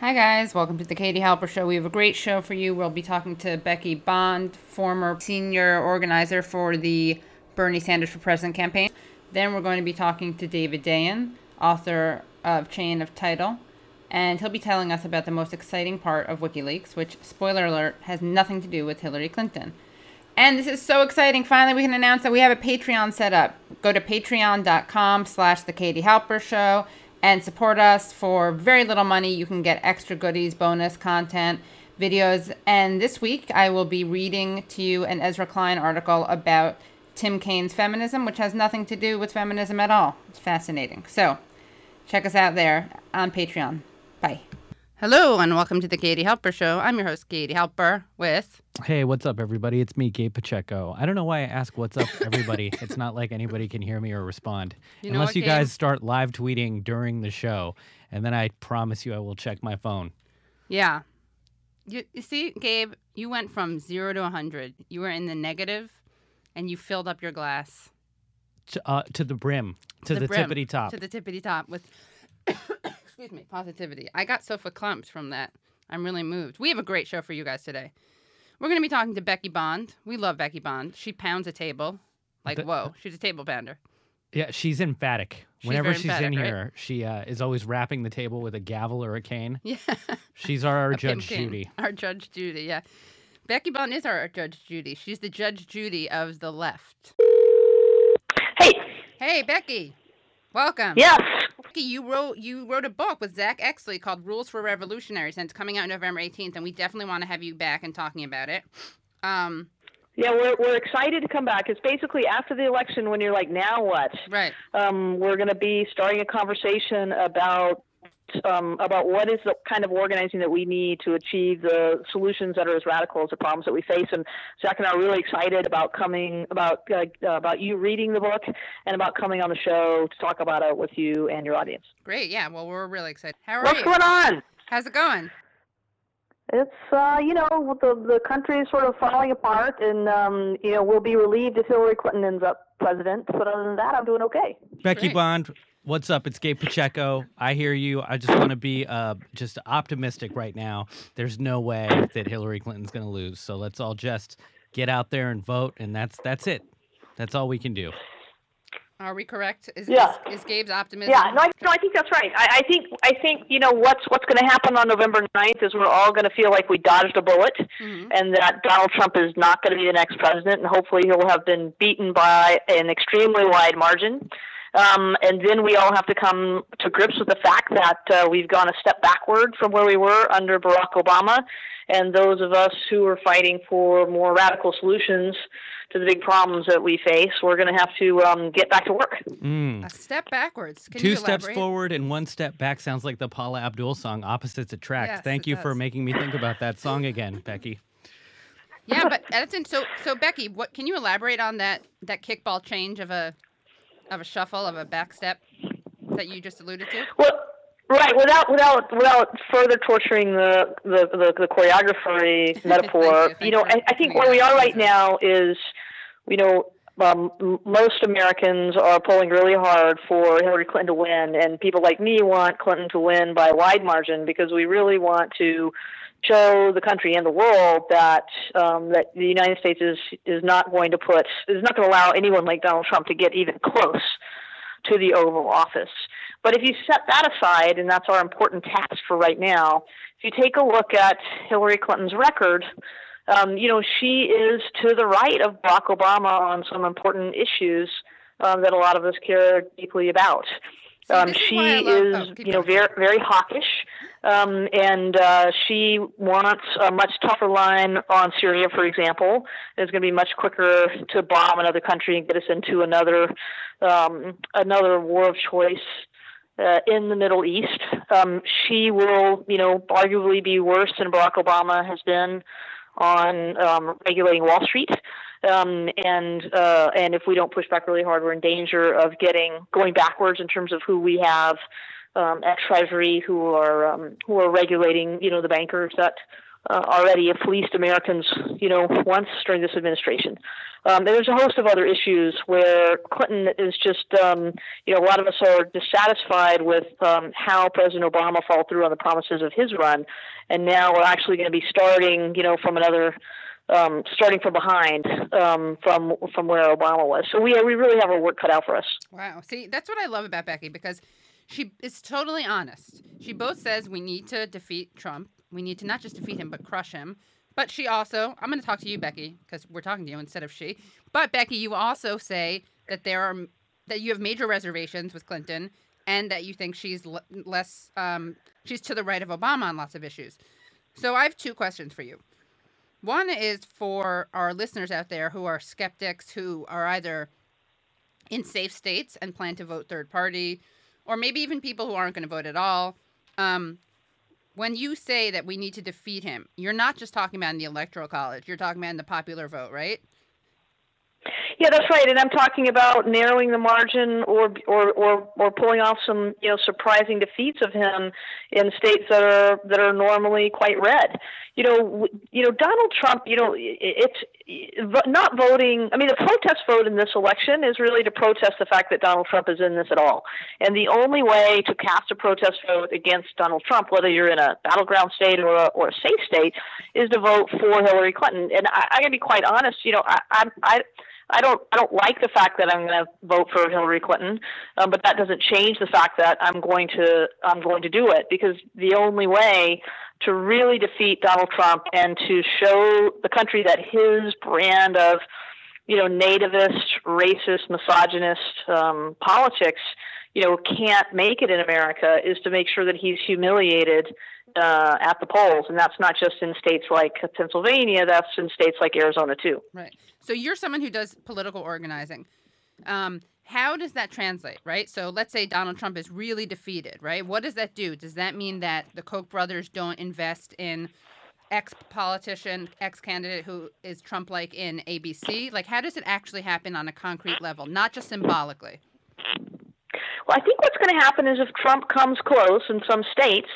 Hi, guys. Welcome to the Katie Halper Show. We have a great show for you. We'll be talking to Becky Bond, former senior organizer for the Bernie Sanders for President campaign. Then we're going to be talking to David Dayen, author of Chain of Title, and he'll be telling us about the most exciting part of WikiLeaks, which, spoiler alert, has nothing to do with Hillary Clinton. And this is so exciting. Finally, we can announce that we have a Patreon set up. Go to patreon.com slash the Katie Halper Show and support us for very little money. You can get extra goodies, bonus content, videos. And this week, I will be reading to you an Ezra Klein article about Tim Kaine's feminism, which has nothing to do with feminism at all. It's fascinating. So, check us out there on Patreon. Bye. Hello, and welcome to the Katie Halper Show. I'm your host, Katie Halper, with. Hey, what's up, everybody? It's me, Gabe Pacheco. I don't know why I ask what's up, everybody. it's not like anybody can hear me or respond. You Unless what, you Gabe? guys start live tweeting during the show. And then I promise you I will check my phone. Yeah. You, you see, Gabe, you went from zero to 100. You were in the negative, and you filled up your glass To, uh, to the brim, to the, brim, tippity top. To the tippity top with, excuse me, positivity. I got so verklempt from that. I'm really moved. We have a great show for you guys today. We're going to be talking to Becky Bond. We love Becky Bond. She pounds a table. Like, The- whoa, she's a table pounder. yeah, she's emphatic. She's Whenever she's emphatic, in right? here, she uh, is always rapping the table with a gavel or a cane. Yeah. She's our A pimp Judge king. Judy. Our Judge Judy, yeah. Becky Bond is our Judge Judy. She's the Judge Judy of the left. Hey, Hey, Becky. Welcome. yes, Becky, you wrote you wrote a book with Zack Exley called Rules for Revolutionaries, and it's coming out November 18th, and we definitely want to have you back and talking about it. Um, yeah, we're we're excited to come back. It's basically after the election when you're like, now what? right. Um, we're going to be starting a conversation about um, about what is the kind of organizing that we need to achieve the solutions that are as radical as the problems that we face. And Zack and I are really excited about coming about uh, about you reading the book and about coming on the show to talk about it with you and your audience. Great. Yeah. Well, we're really excited. How are you? What's you? going on? How's it going? It's uh, you know the the country is sort of falling apart, and um, you know we'll be relieved if Hillary Clinton ends up president. But other than that, I'm doing okay. Becky Great. Bond, what's up? It's Gabe Pacheco. I hear you. I just want to be uh, just optimistic right now. There's no way that Hillary Clinton's going to lose. So let's all just get out there and vote, and that's that's it. That's all we can do. Are we correct? Is, Yeah. is, is Gabe's optimism? Yeah, no, I, no, I think that's right. I, I think I think you know what's what's going to happen on November 9th is we're all going to feel like we dodged a bullet, Mhm. and that Donald Trump is not going to be the next president, and hopefully he'll have been beaten by an extremely wide margin. Um, and then we all have to come to grips with the fact that uh, we've gone a step backward from where we were under Barack Obama. And those of us who are fighting for more radical solutions to the big problems that we face, we're going to have to um, get back to work. Mm. A step backwards. Can Two you steps forward and one step back sounds like the Paula Abdul song "Opposites Attract." Yes, Thank it you for making me think about that song again, Becky. Yeah, but Edison. So, so Becky, what can you elaborate on that that kickball change of a of a shuffle of a back step that you just alluded to? Well, right. Without without without further torturing the the the, the choreography metaphor, you. you know, I, I think where we are right now is, you know. Um, most Americans are pulling really hard for Hillary Clinton to win, and people like me want Clinton to win by a wide margin because we really want to show the country and the world that um, that the United States is is not going to put is not going to allow anyone like Donald Trump to get even close to the Oval Office. But if you set that aside, and that's our important task for right now, if you take a look at Hillary Clinton's record, um, you know she is to the right of Barack Obama on some important issues um, that a lot of us care deeply about. Um, she why I love- is, you know, very very hawkish, um, and uh, she wants a much tougher line on Syria, for example. It's going to be much quicker to bomb another country and get us into another um, another war of choice uh, in the Middle East. Um, she will, you know, arguably be worse than Barack Obama has been on um, regulating Wall Street. Um, and uh, and if we don't push back really hard, we're in danger of getting going backwards in terms of who we have um, at Treasury who are um, who are regulating, you know, the bankers that uh, already have fleeced Americans, you know, once during this administration. Um, there's a host of other issues where Clinton is just, um, you know, a lot of us are dissatisfied with um, how President Obama followed through on the promises of his run, and now we're actually going to be starting, you know, from another. Um, starting from behind um, from from where Obama was, so we we really have our work cut out for us. Wow, see, that's what I love about Becky because she is totally honest. She both says we need to defeat Trump. We need to not just defeat him, but crush him. But she also, I'm going to talk to you, Becky, because we're talking to you instead of she. But Becky, you also say that there are that you have major reservations with Clinton, and that you think she's l- less, um, she's to the right of Obama on lots of issues. So I have two questions for you. One is for our listeners out there who are skeptics, who are either in safe states and plan to vote third party, or maybe even people who aren't going to vote at all. Um, when you say that we need to defeat him, you're not just talking about in the electoral college. You're talking about in the popular vote, right? Yeah, that's right. And I'm talking about narrowing the margin or or or, or pulling off some you know surprising defeats of him in states that are that are normally quite red. You know, you know Donald Trump. You know, it's not voting. I mean, the protest vote in this election is really to protest the fact that Donald Trump is in this at all. And the only way to cast a protest vote against Donald Trump, whether you're in a battleground state or a, or a safe state, is to vote for Hillary Clinton. And I, I got to be quite honest. You know, I I. I I don't I don't like the fact that I'm going to vote for Hillary Clinton, um, but that doesn't change the fact that I'm going to I'm going to do it because the only way to really defeat Donald Trump and to show the country that his brand of you know nativist, racist, misogynist um, politics you know can't make it in America is to make sure that he's humiliated uh, at the polls, and that's not just in states like Pennsylvania. That's in states like Arizona too. Right. So you're someone who does political organizing. Um, how does that translate, right? So let's say Donald Trump is really defeated, right? What does that do? Does that mean that the Koch brothers don't invest in ex politician, ex candidate who is Trump like in ABC? Like, how does it actually happen on a concrete level, not just symbolically? Well, I think what's going to happen is if Trump comes close in some states,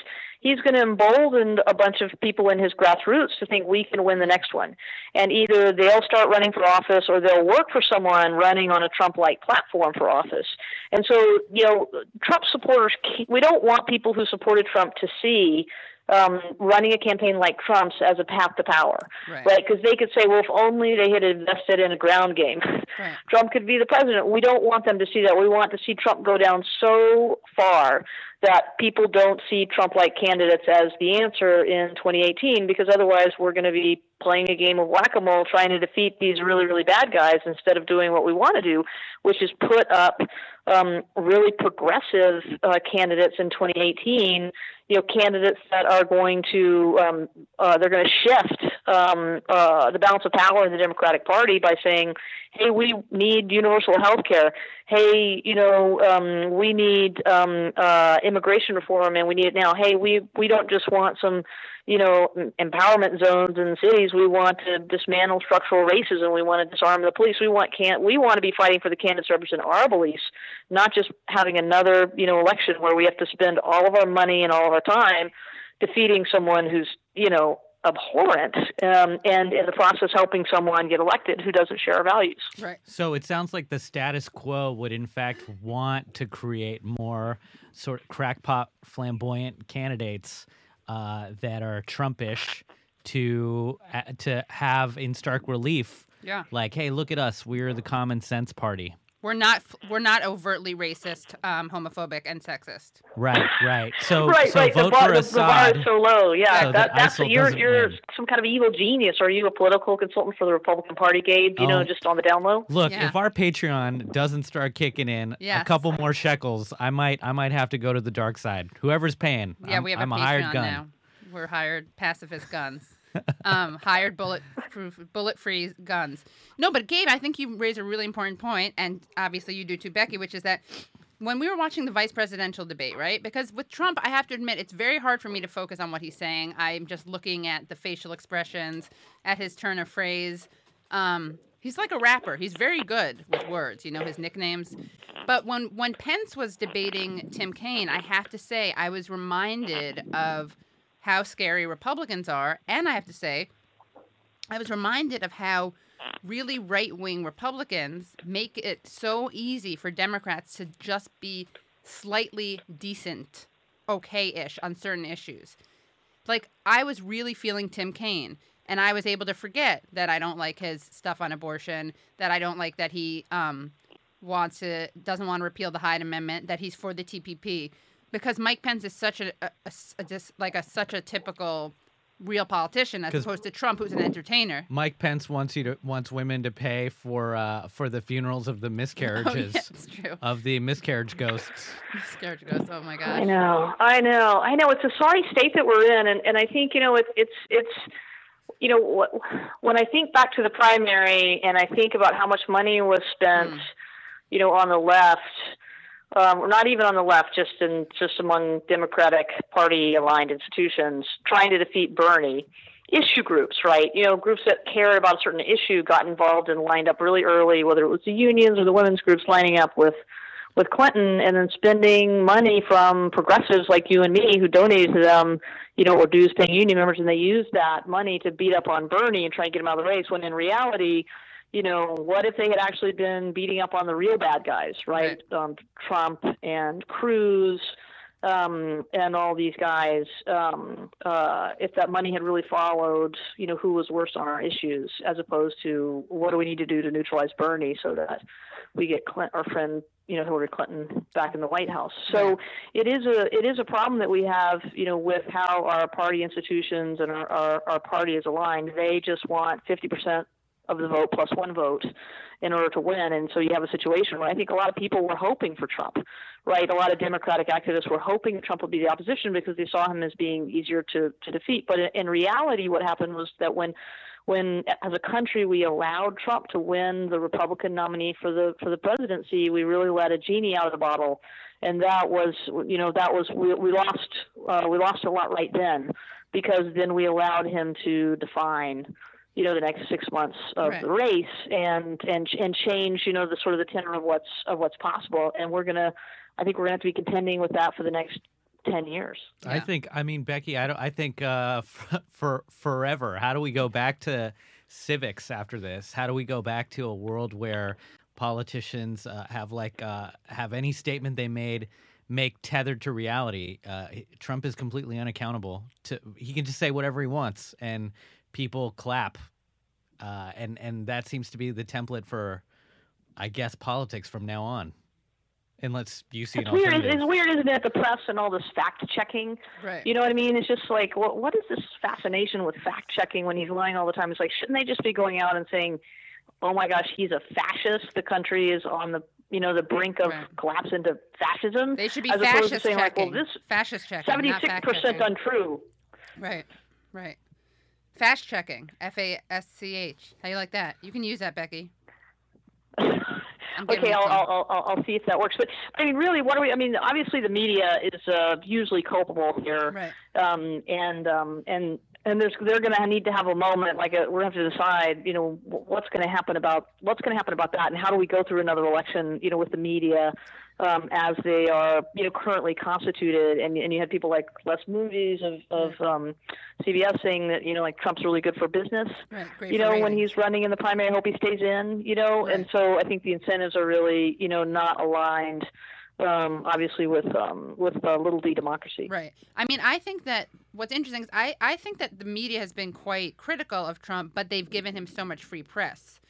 he's going to embolden a bunch of people in his grassroots to think we can win the next one. And either they'll start running for office or they'll work for someone running on a Trump like platform for office. And so, you know, Trump supporters, we don't want people who supported Trump to see um, running a campaign like Trump's as a path to power, right? Because right? they could say, well, if only they had invested in a ground game, right. Trump could be the president. We don't want them to see that. We want to see Trump go down so far that people don't see Trump like candidates as the answer in 2018 because otherwise we're going to be playing a game of whack a mole trying to defeat these really, really bad guys instead of doing what we want to do, which is put up um, really progressive uh, candidates in 2018 you know candidates that are going to um, uh, they're going to shift um, uh, the balance of power in the Democratic Party by saying, "Hey, we need universal health care. Hey, you know, um, we need um, uh, immigration reform, and we need it now. Hey, we we don't just want some." You know, empowerment zones in cities. We want to dismantle structural racism. We want to disarm the police. We want can we want to be fighting for the candidates that represent our beliefs, not just having another you know election where we have to spend all of our money and all of our time defeating someone who's you know abhorrent um, and in the process helping someone get elected who doesn't share our values. Right. So it sounds like the status quo would in fact want to create more sort of crackpot flamboyant candidates uh, that are Trumpish to uh, to have in stark relief. Yeah. Like, hey, look at us. We're the common sense party. We're not we're not overtly racist, um, homophobic, and sexist. Right, right. So, right, so right. vote the bar, for Assad. the bar is so low. Yeah, so that, that that's ISIL you're you're win. some kind of evil genius. Are you a political consultant for the Republican Party, Gabe? You Oh. know, just on the down low. Look, Yeah. if our Patreon doesn't start kicking in a couple more shekels, I might I might have to go to the dark side. Whoever's paying. Yeah, I'm, we have I'm a a, Patreon hired gun. now. We're hired pacifist guns. um, hired bullet proof, bullet free guns. No, but Gabe, I think you raise a really important point, and obviously you do too, Becky, which is that when we were watching the vice presidential debate, right? Because with Trump, I have to admit, it's very hard for me to focus on what he's saying. I'm just looking at the facial expressions, at his turn of phrase. Um, he's like a rapper. He's very good with words, you know, his nicknames. But when when Pence was debating Tim Kaine, I have to say I was reminded of how scary Republicans are. And I have to say, I was reminded of how really right wing Republicans make it so easy for Democrats to just be slightly decent, okay ish on certain issues. Like, I was really feeling Tim Kaine, and I was able to forget that I don't like his stuff on abortion, that I don't like that he um, wants to, doesn't want to repeal the Hyde Amendment, that he's for the TPP. Because Mike Pence is such a, a, a, a just like a such a typical real politician as opposed to Trump, who's an entertainer. Mike Pence wants you to wants women to pay for uh for the funerals of the Oh, miscarriages yeah, of the miscarriage ghosts. Scared to go. Oh my gosh. I know, I know, I know. It's a sorry state that we're in, and and I think you know it's it's it's you know when I think back to the primary and I think about how much money was spent, Mm. you know, on the left, um, not even on the left, just in just among Democratic Party aligned institutions trying to defeat Bernie. Issue groups, right? You know, groups that care about a certain issue got involved and lined up really early, whether it was the unions or the women's groups lining up with with Clinton and then spending money from progressives like you and me who donated to them, you know, or dues paying union members, and they used that money to beat up on Bernie and try and get him out of the race. When in reality, you know, what if they had actually been beating up on the real bad guys, right? Um, Trump and Cruz. Um, and all these guys, um, uh, if that money had really followed, you know, who was worse on our issues, as opposed to what do we need to do to neutralize Bernie so that we get Clint, our friend, you know, Hillary Clinton back in the White House. So Right. it is a it is a problem that we have, you know, with how our party institutions and our, our, our party is aligned. They just want 50% of the vote plus one vote in order to win. And so you have a situation where I think a lot of people were hoping for Trump, right? A lot of Democratic activists were hoping Trump would be the opposition because they saw him as being easier to, to defeat. But in, reality, what happened was that when when as a country we allowed Trump to win the Republican nominee for the for the presidency, we really let a genie out of the bottle, and that was you know that was we, we lost uh, we lost a lot right then because then we allowed him to define you know the next six months of Right. the race and and and change you know the sort of the tenor of what's of what's possible and we're gonna I think we're gonna have to be contending with that for the next ten years. I think I mean Becky, I don't I think uh for, for forever. How do we go back to civics after this? How do we go back to a world where politicians uh, have like uh have any statement they made make tethered to reality? Uh Trump is completely unaccountable to he can just say whatever he wants and people clap. Uh and and that seems to be the template for I guess politics from now on. Unless you see an It's weird. It's, weird, isn't it? The press and all this fact checking. Right. You know what I mean? It's just like, what, what is this fascination with fact checking when he's lying all the time? It's like, shouldn't they just be going out and saying, "Oh my gosh, he's a fascist. The country is on the, you know, the brink of Right. collapse into fascism." They should be as opposed to fascist saying like, well, this fascist checking. seventy six percent checking. untrue. Right. Right. Fast checking. F A S C H. How you like that? You can use that, Becky. Okay, I'll. I'll, I'll, I'll see if that works. But I mean, really, what are we? I mean, obviously, the media is uh, usually culpable here. Right. um, and um, and and there's they're going to need to have a moment like a, we're going to have to decide you know what's going to happen about what's going to happen about that and how do we go through another election you know with the media um, as they are you know currently constituted and and you had people like Les Moonves of of um, CBS saying that you know like Trump's really good for business Right. You know when he's running in the primary I hope he stays in you know and so I think the incentives are really you know not aligned um, obviously with um, with uh, little d democracy Right. I mean, I think that what's interesting is I, I think that the media has been quite critical of Trump, but they've given him so much free press.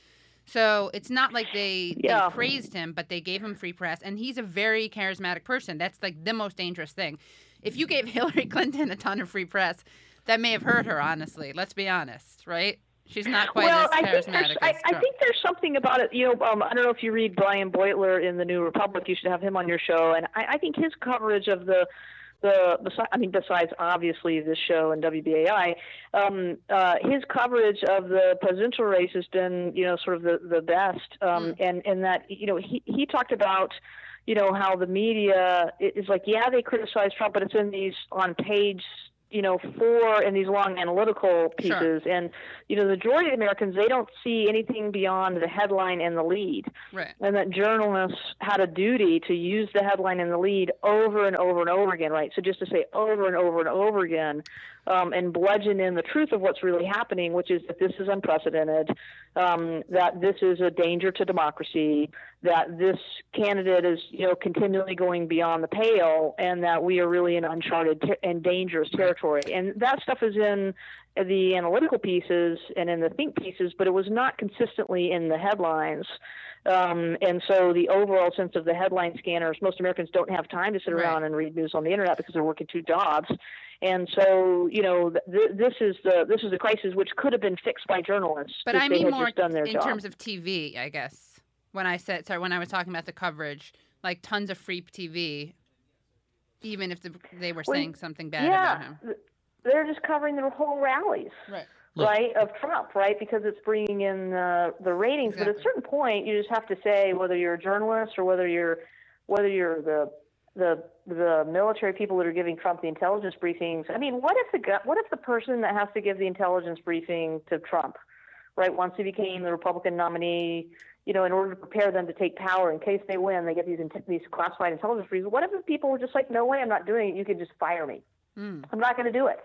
So it's not like they, Yeah. they praised him, but they gave him free press, and he's a very charismatic person. That's like the most dangerous thing. If you gave Hillary Clinton a ton of free press, that may have hurt her. Honestly, let's be honest, right? She's not quite well, as I think there's, charismatic I, I think there's something about it. You know, um, I don't know if you read Brian Beutler in the New Republic. You should have him on your show. And I, I think his coverage of the the besi- I mean, besides obviously this show and WBAI, um, uh, his coverage of the presidential race has been, you know, sort of the the best. Um, And and that you know he he talked about. You know how the media is like, yeah, they criticize Trump, but it's in these on page, you know, four in these long analytical Sure. pieces, and you know, the majority of Americans they don't see anything beyond the headline and the lead, right. and that journalists had a duty to use the headline and the lead over and over and over again, right? So just to say over and over and over again, um, and bludgeon in the truth of what's really happening, which is that this is unprecedented, um, that this is a danger to democracy, that this candidate is, you know, continually going beyond the pale, and that we are really in uncharted ter- and dangerous territory. And that stuff is in the analytical pieces and in the think pieces, but it was not consistently in the headlines. Um, and so the overall sense of the headline scanners, most Americans don't have time to sit Right. around and read news on the internet because they're working two jobs. And so, you know, th- this is the this is a crisis which could have been fixed by journalists But if I they mean had more done their in job. terms of TV, I guess. When I said sorry, when I was talking about the coverage, like tons of free TV, even if the, they were Well, saying something bad about him. they're just covering their whole rallies. Right. Look- right, of Trump, right? Because it's bringing in uh, the ratings. But at a certain point, you just have to say whether you're a journalist or whether you're whether you're the the the military people that are giving Trump the intelligence briefings. I mean, what if the what if the person that has to give the intelligence briefing to Trump, right? Once he became the Republican nominee, you know, in order to prepare them to take power in case they win, they get these these classified intelligence briefings. What if the people were just like, no way, I'm not doing it. You can just fire me. Mm. I'm not going to do it,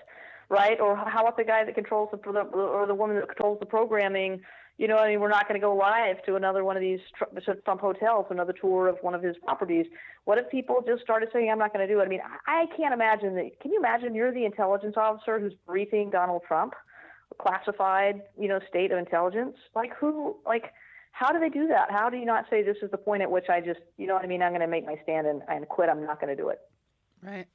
right? Or how about the guy that controls the the or the woman that controls the programming? You know, I mean, we're not going to go live to another one of these Trump, hotels, another tour of one of his properties. What if people just started saying, "I'm not going to do it"? I mean, I, I can't imagine that. Can you imagine you're the intelligence officer who's briefing Donald Trump, classified, you know, state of intelligence? Like who? Like how do they do that? How do you not say this is the point at which I just, you know what I mean? I'm going to make my stand and, and quit. I'm not going to do it. Right.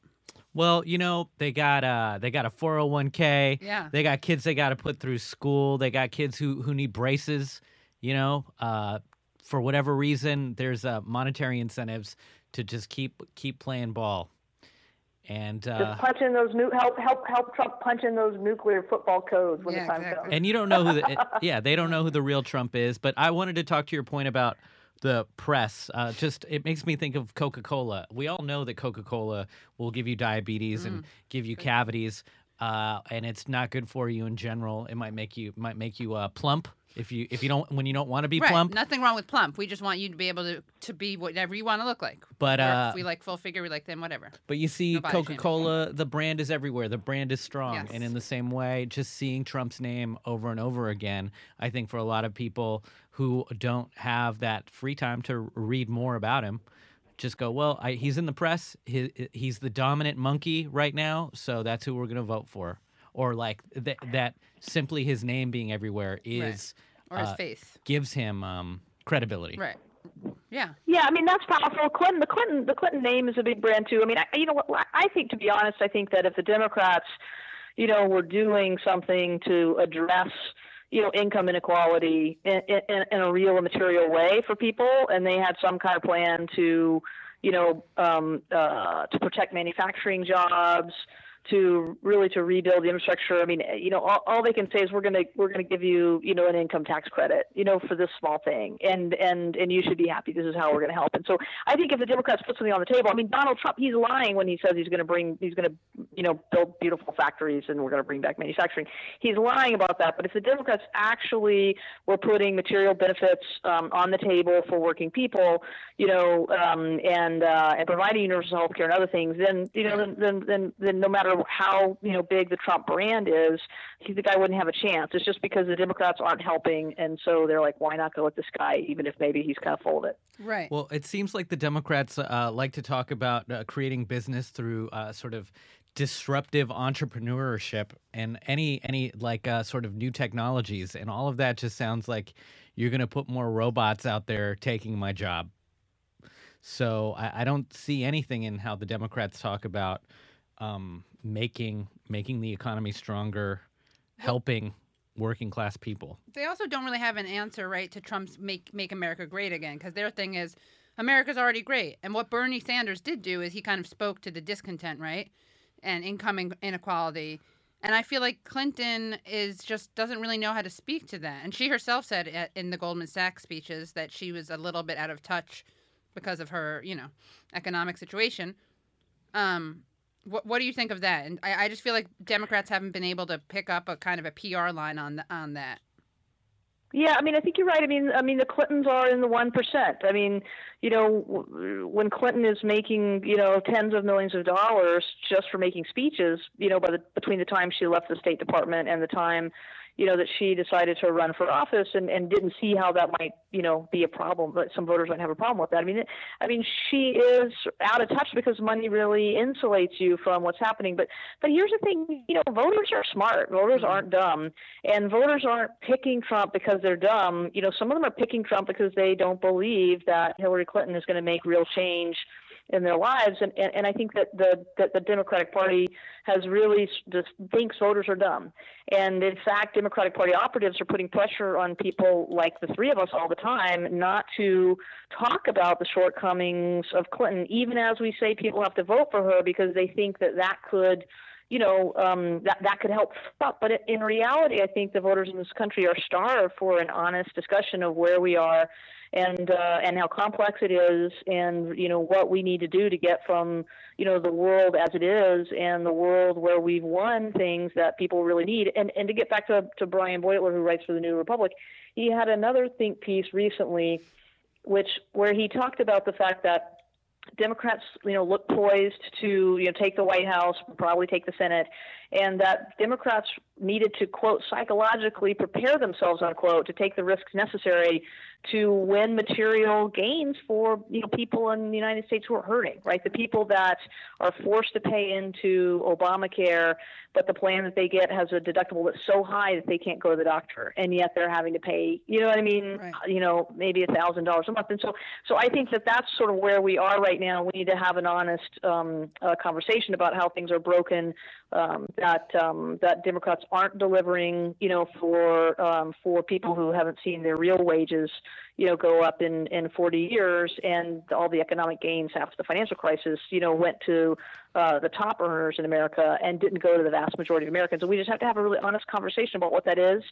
Well, you know, they got uh they got a 401k. Yeah. They got kids they got to put through school. They got kids who who need braces, you know, uh for whatever reason there's uh monetary incentives to just keep keep playing ball. And uh Just punch in those new help help help Trump punch in those nuclear football codes when Yeah, the time exactly. comes. and you don't know who the yeah they don't know who the real trump is but i wanted to talk to your point about the press uh, just it makes me think of coca-cola. We all know that coca-cola will give you diabetes and give you cavities uh, and it's not good for you in general. It might make you might make you uh, plump if you if you don't when you don't want to be Right. plump Nothing wrong with plump. We just want you to be able to to be whatever you want to look like. But, uh, if we like full figure, we like them, whatever. But you see. Coca Cola, the brand is everywhere. The brand is strong. Yes. And in the same way, just seeing Trump's name over and over again, I think for a lot of people who don't have that free time to read more about him, just go, well, I, he's in the press. He, he's the dominant monkey right now. So that's who we're going to vote for. Or like th- that simply his name being everywhere is Or his uh, face. gives him um, credibility. Right. Yeah. Yeah, I mean that's powerful. Clinton, the Clinton, the Clinton name is a big brand too. I mean, I, you know what? I think, to be honest, I think that if the Democrats, you know, were doing something to address, you know, income inequality in, in, in a real and material way for people, and they had some kind of plan to, you know, um, uh, to protect manufacturing jobs, to really to rebuild the infrastructure. I mean, you know, all, all they can say is we're gonna we're gonna give you you know an income tax credit, you know, for this small thing, and and and you should be happy. This is how we're gonna help. And so I think if the Democrats put something on the table, I mean, Donald Trump, he's lying when he says he's gonna bring he's gonna you know build beautiful factories and we're gonna bring back manufacturing. He's lying about that. But if the Democrats actually were putting material benefits um, on the table for working people, you know, um, and uh, and providing universal health care and other things, then you know, then, then then then no matter how you know big the Trump brand is, he, the guy wouldn't have a chance. It's just because the Democrats aren't helping, and so they're like, why not go with this guy, even if maybe he's kind of full of it. Right. Well, it seems like the Democrats uh, like to talk about uh, creating business through uh, sort of disruptive entrepreneurship and any any like uh, sort of new technologies, and all of that just sounds like you're going to put more robots out there taking my job. So I, I don't see anything in how the Democrats talk about um, making making the economy stronger, helping working class people. they also don't really have an answer, right, to Trump's make make America great again, because their thing is America's already great. And what Bernie Sanders did do is he kind of spoke to the discontent, right, and income inequality. And I feel like Clinton is just doesn't really know how to speak to that. And she herself said in the Goldman Sachs speeches that she was a little bit out of touch because of her, you know, economic situation. Um, what what do you think of that? And I, I just feel like Democrats haven't been able to pick up a kind of a PR line on the, on that. Yeah, I mean, I think you're right. I mean, I mean, the Clintons are in the one percent. I mean, you know, when Clinton is making, you know, tens of millions of dollars just for making speeches, you know, by the between the time she left the State Department and the time, you know, that she decided to run for office and, and didn't see how that might, you know, be a problem. But some voters might have a problem with that. I mean, I mean, she is out of touch because money really insulates you from what's happening. But but here's the thing, you know, voters are smart. Voters mm-hmm. aren't dumb, and voters aren't picking Trump because they're dumb. You know, some of them are picking Trump because they don't believe that Hillary Clinton is going to make real change in their lives. And, and, and I think that the, that the Democratic Party has really just thinks voters are dumb. And in fact, Democratic Party operatives are putting pressure on people like the three of us all the time not to talk about the shortcomings of Clinton, even as we say people have to vote for her because they think that that could you know, um, that that could help. But in reality, I think the voters in this country are starved for an honest discussion of where we are and uh, and how complex it is, and you know what we need to do to get from you know the world as it is and the world where we've won things that people really need. And and to get back to to Brian Beutler, who writes for the New Republic, he had another think piece recently, which where he talked about the fact that Democrats, you know, look poised to, you know, take the White House, probably take the Senate, and that Democrats needed to quote psychologically prepare themselves unquote to take the risks necessary to win material gains for you know people in the United States who are hurting, right? The people that are forced to pay into Obamacare, but the plan that they get has a deductible that's so high that they can't go to the doctor, and yet they're having to pay, you know what I mean? Right. You know, maybe a thousand dollars a month, and so so I think that that's sort of where we are right now. We need to have an honest um, uh, conversation about how things are broken. Um, that um, that Democrats aren't delivering, you know, for um, for people who haven't seen their real wages you know, go up in, in 40 years, and all the economic gains after the financial crisis, you know, went to uh, the top earners in America and didn't go to the vast majority of Americans. And we just have to have a really honest conversation about what that is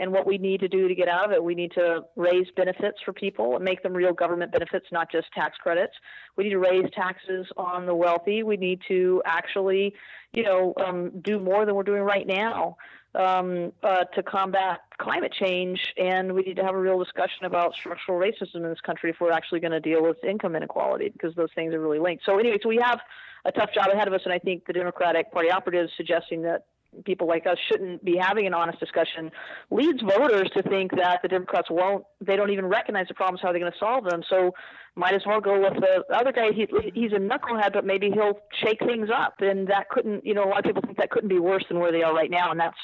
and what we need to do to get out of it. We need to raise benefits for people and make them real government benefits, not just tax credits. We need to raise taxes on the wealthy. We need to actually, you know, um, do more than we're doing right now um, uh, to combat climate change, and we need to have a real discussion about structural racism in this country if we're actually going to deal with income inequality, because those things are really linked. So, anyway, so we have a tough job ahead of us, and I think the Democratic Party operatives suggesting that people like us shouldn't be having an honest discussion leads voters to think that the Democrats won't, they don't even recognize the problems, how are they going to solve them. So might as well go with the other guy. He, he's a knucklehead, but maybe he'll shake things up. And that couldn't, you know, a lot of people think that couldn't be worse than where they are right now. And that's,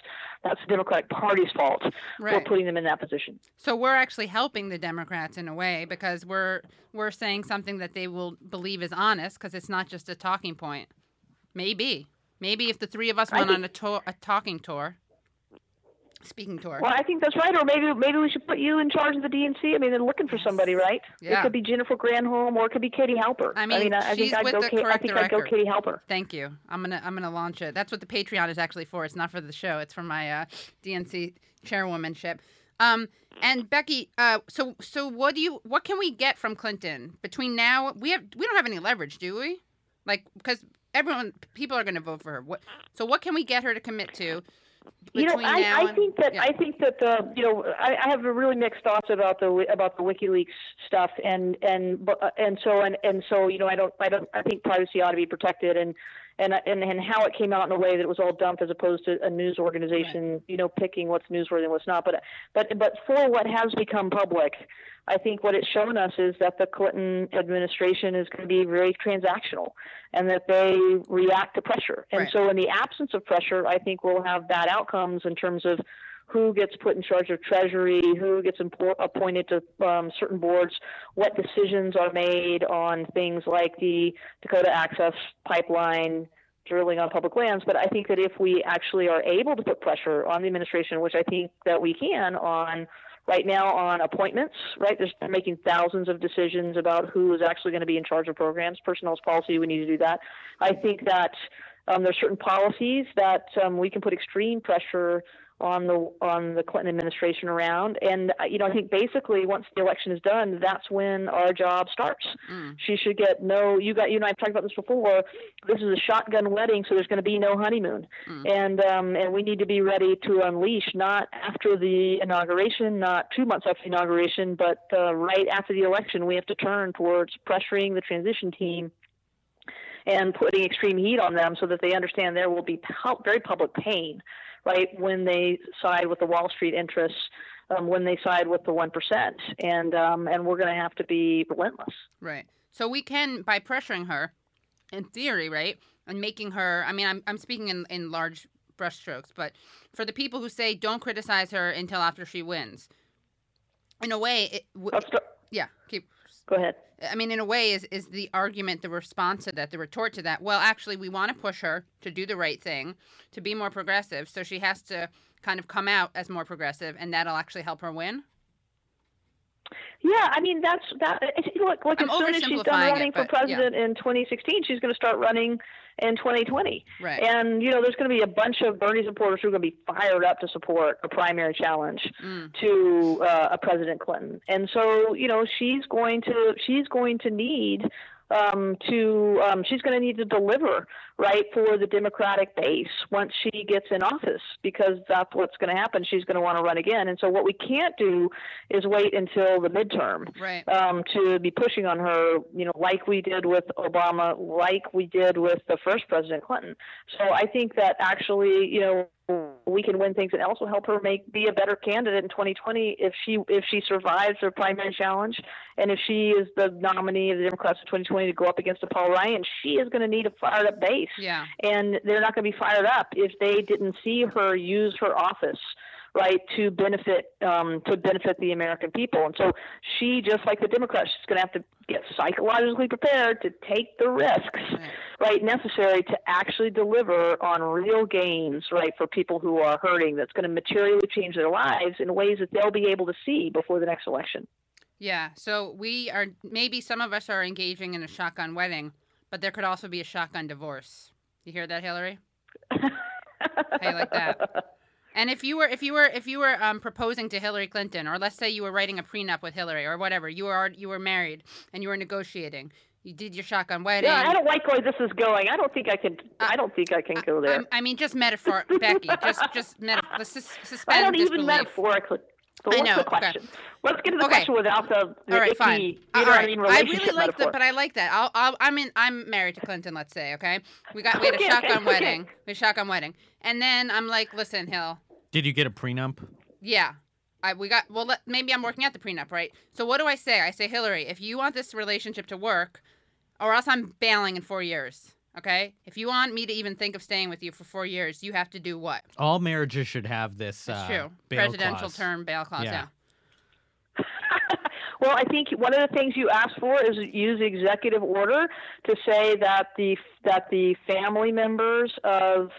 that's the Democratic Party's fault right. for putting them in that position. So we're actually helping the Democrats in a way because we're, we're saying something that they will believe is honest because it's not just a talking point. Maybe. Maybe if the three of us went think, on a tour, a talking tour, speaking tour. Well, I think that's right. Or maybe maybe we should put you in charge of the DNC. I mean, they're looking for somebody, right? Yeah. It could be Jennifer Granholm, or it could be Katie Halper. I mean, I, mean, I think I'd go. I think I'd go Katie Halper. Thank you. I'm gonna I'm gonna launch it. That's what the Patreon is actually for. It's not for the show. It's for my uh, DNC chairwomanship. Um, and Becky, uh, so so what do you what can we get from Clinton between now? We have we don't have any leverage, do we? Like because everyone, people are going to vote for her. What? So what can we get her to commit to? You know, I, I think that yeah. I think that the you know I, I have a really mixed thoughts about the about the WikiLeaks stuff and and uh, and so and and so you know I don't I don't I think privacy ought to be protected and and and and how it came out in a way that it was all dumped as opposed to a news organization right. you know picking what's newsworthy and what's not but but but for what has become public I think what it's shown us is that the Clinton administration is going to be very transactional and that they react to pressure. And right. so, in the absence of pressure, I think we'll have bad outcomes in terms of who gets put in charge of Treasury, who gets appointed to um, certain boards, what decisions are made on things like the Dakota Access Pipeline, drilling on public lands. But I think that if we actually are able to put pressure on the administration, which I think that we can on right now on appointments, right? They're making thousands of decisions about who is actually going to be in charge of programs. Personnel's policy, we need to do that. I think that Um, there's certain policies that um, we can put extreme pressure on the on the Clinton administration around. And uh, you know, I think basically once the election is done, that's when our job starts. Mm. She should get no. You got you and I've talked about this before. This is a shotgun wedding, so there's going to be no honeymoon, mm. and um, and we need to be ready to unleash not after the inauguration, not two months after the inauguration, but uh, right after the election. We have to turn towards pressuring the transition team and putting extreme heat on them so that they understand there will be very public pain right, when they side with the Wall Street interests, um, when they side with the 1%. And, um, and we're going to have to be relentless. Right. So we can, by pressuring her, in theory, right, and making her, I mean, I'm, I'm speaking in, in large brushstrokes, but for the people who say don't criticize her until after she wins, in a way, it, w- yeah, keep Go ahead. I mean, in a way, is is the argument, the response to that, the retort to that? Well, actually, we want to push her to do the right thing, to be more progressive. So she has to kind of come out as more progressive, and that'll actually help her win. Yeah, I mean that's that. Look, like as soon as she's done running it, for president yeah. in 2016, she's going to start running in 2020. Right. And you know, there's going to be a bunch of Bernie supporters who are going to be fired up to support a primary challenge mm. to uh, a President Clinton. And so, you know, she's going to she's going to need um, to um, she's going to need to deliver right for the Democratic base once she gets in office because that's what's going to happen. She's going to want to run again, and so what we can't do is wait until the midterm right. um, to be pushing on her, you know, like we did with Obama, like we did with the first President Clinton. So I think that actually, you know we can win things and also help her make be a better candidate in 2020 if she if she survives her primary challenge and if she is the nominee of the Democrats in 2020 to go up against a Paul Ryan, she is going to need a fired up base. Yeah. And they're not going to be fired up if they didn't see her use her office right, to benefit um, to benefit the American people. And so she, just like the Democrats, she's going to have to get psychologically prepared to take the risks, right, necessary to actually deliver on real gains, right, for people who are hurting. That's going to materially change their lives in ways that they'll be able to see before the next election. Yeah. So we are maybe some of us are engaging in a shotgun wedding, but there could also be a shotgun divorce. You hear that, Hillary? How you like that? And if you were if you were if you were um, proposing to Hillary Clinton, or let's say you were writing a prenup with Hillary, or whatever, you were you were married and you were negotiating. You did your shotgun wedding. Yeah, I don't like where this is going. I don't think I can. I don't think I can go there. I, I mean, just metaphor, Becky. Just just metaphor. Just suspend I don't disbelief. even metaphorically. So I know. the question? Okay. Let's get to the okay. question without the, the all right, icky, fine. You know right. I, mean, I really like that, but I like that. I'll, I'll, I'm in. I'm married to Clinton. Let's say, okay. We got we had a okay, shotgun okay, wedding. Okay. We had a shotgun wedding, and then I'm like, listen, Hill. Did you get a prenup? Yeah. I, we got well. Let, maybe I'm working out the prenup, right? So what do I say? I say, Hillary, if you want this relationship to work, or else I'm bailing in four years. Okay, if you want me to even think of staying with you for four years, you have to do what? All marriages should have this. That's uh, true. bail Presidential clause. term bail clause. Yeah. Yeah. well, I think one of the things you ask for is use executive order to say that the that the family members of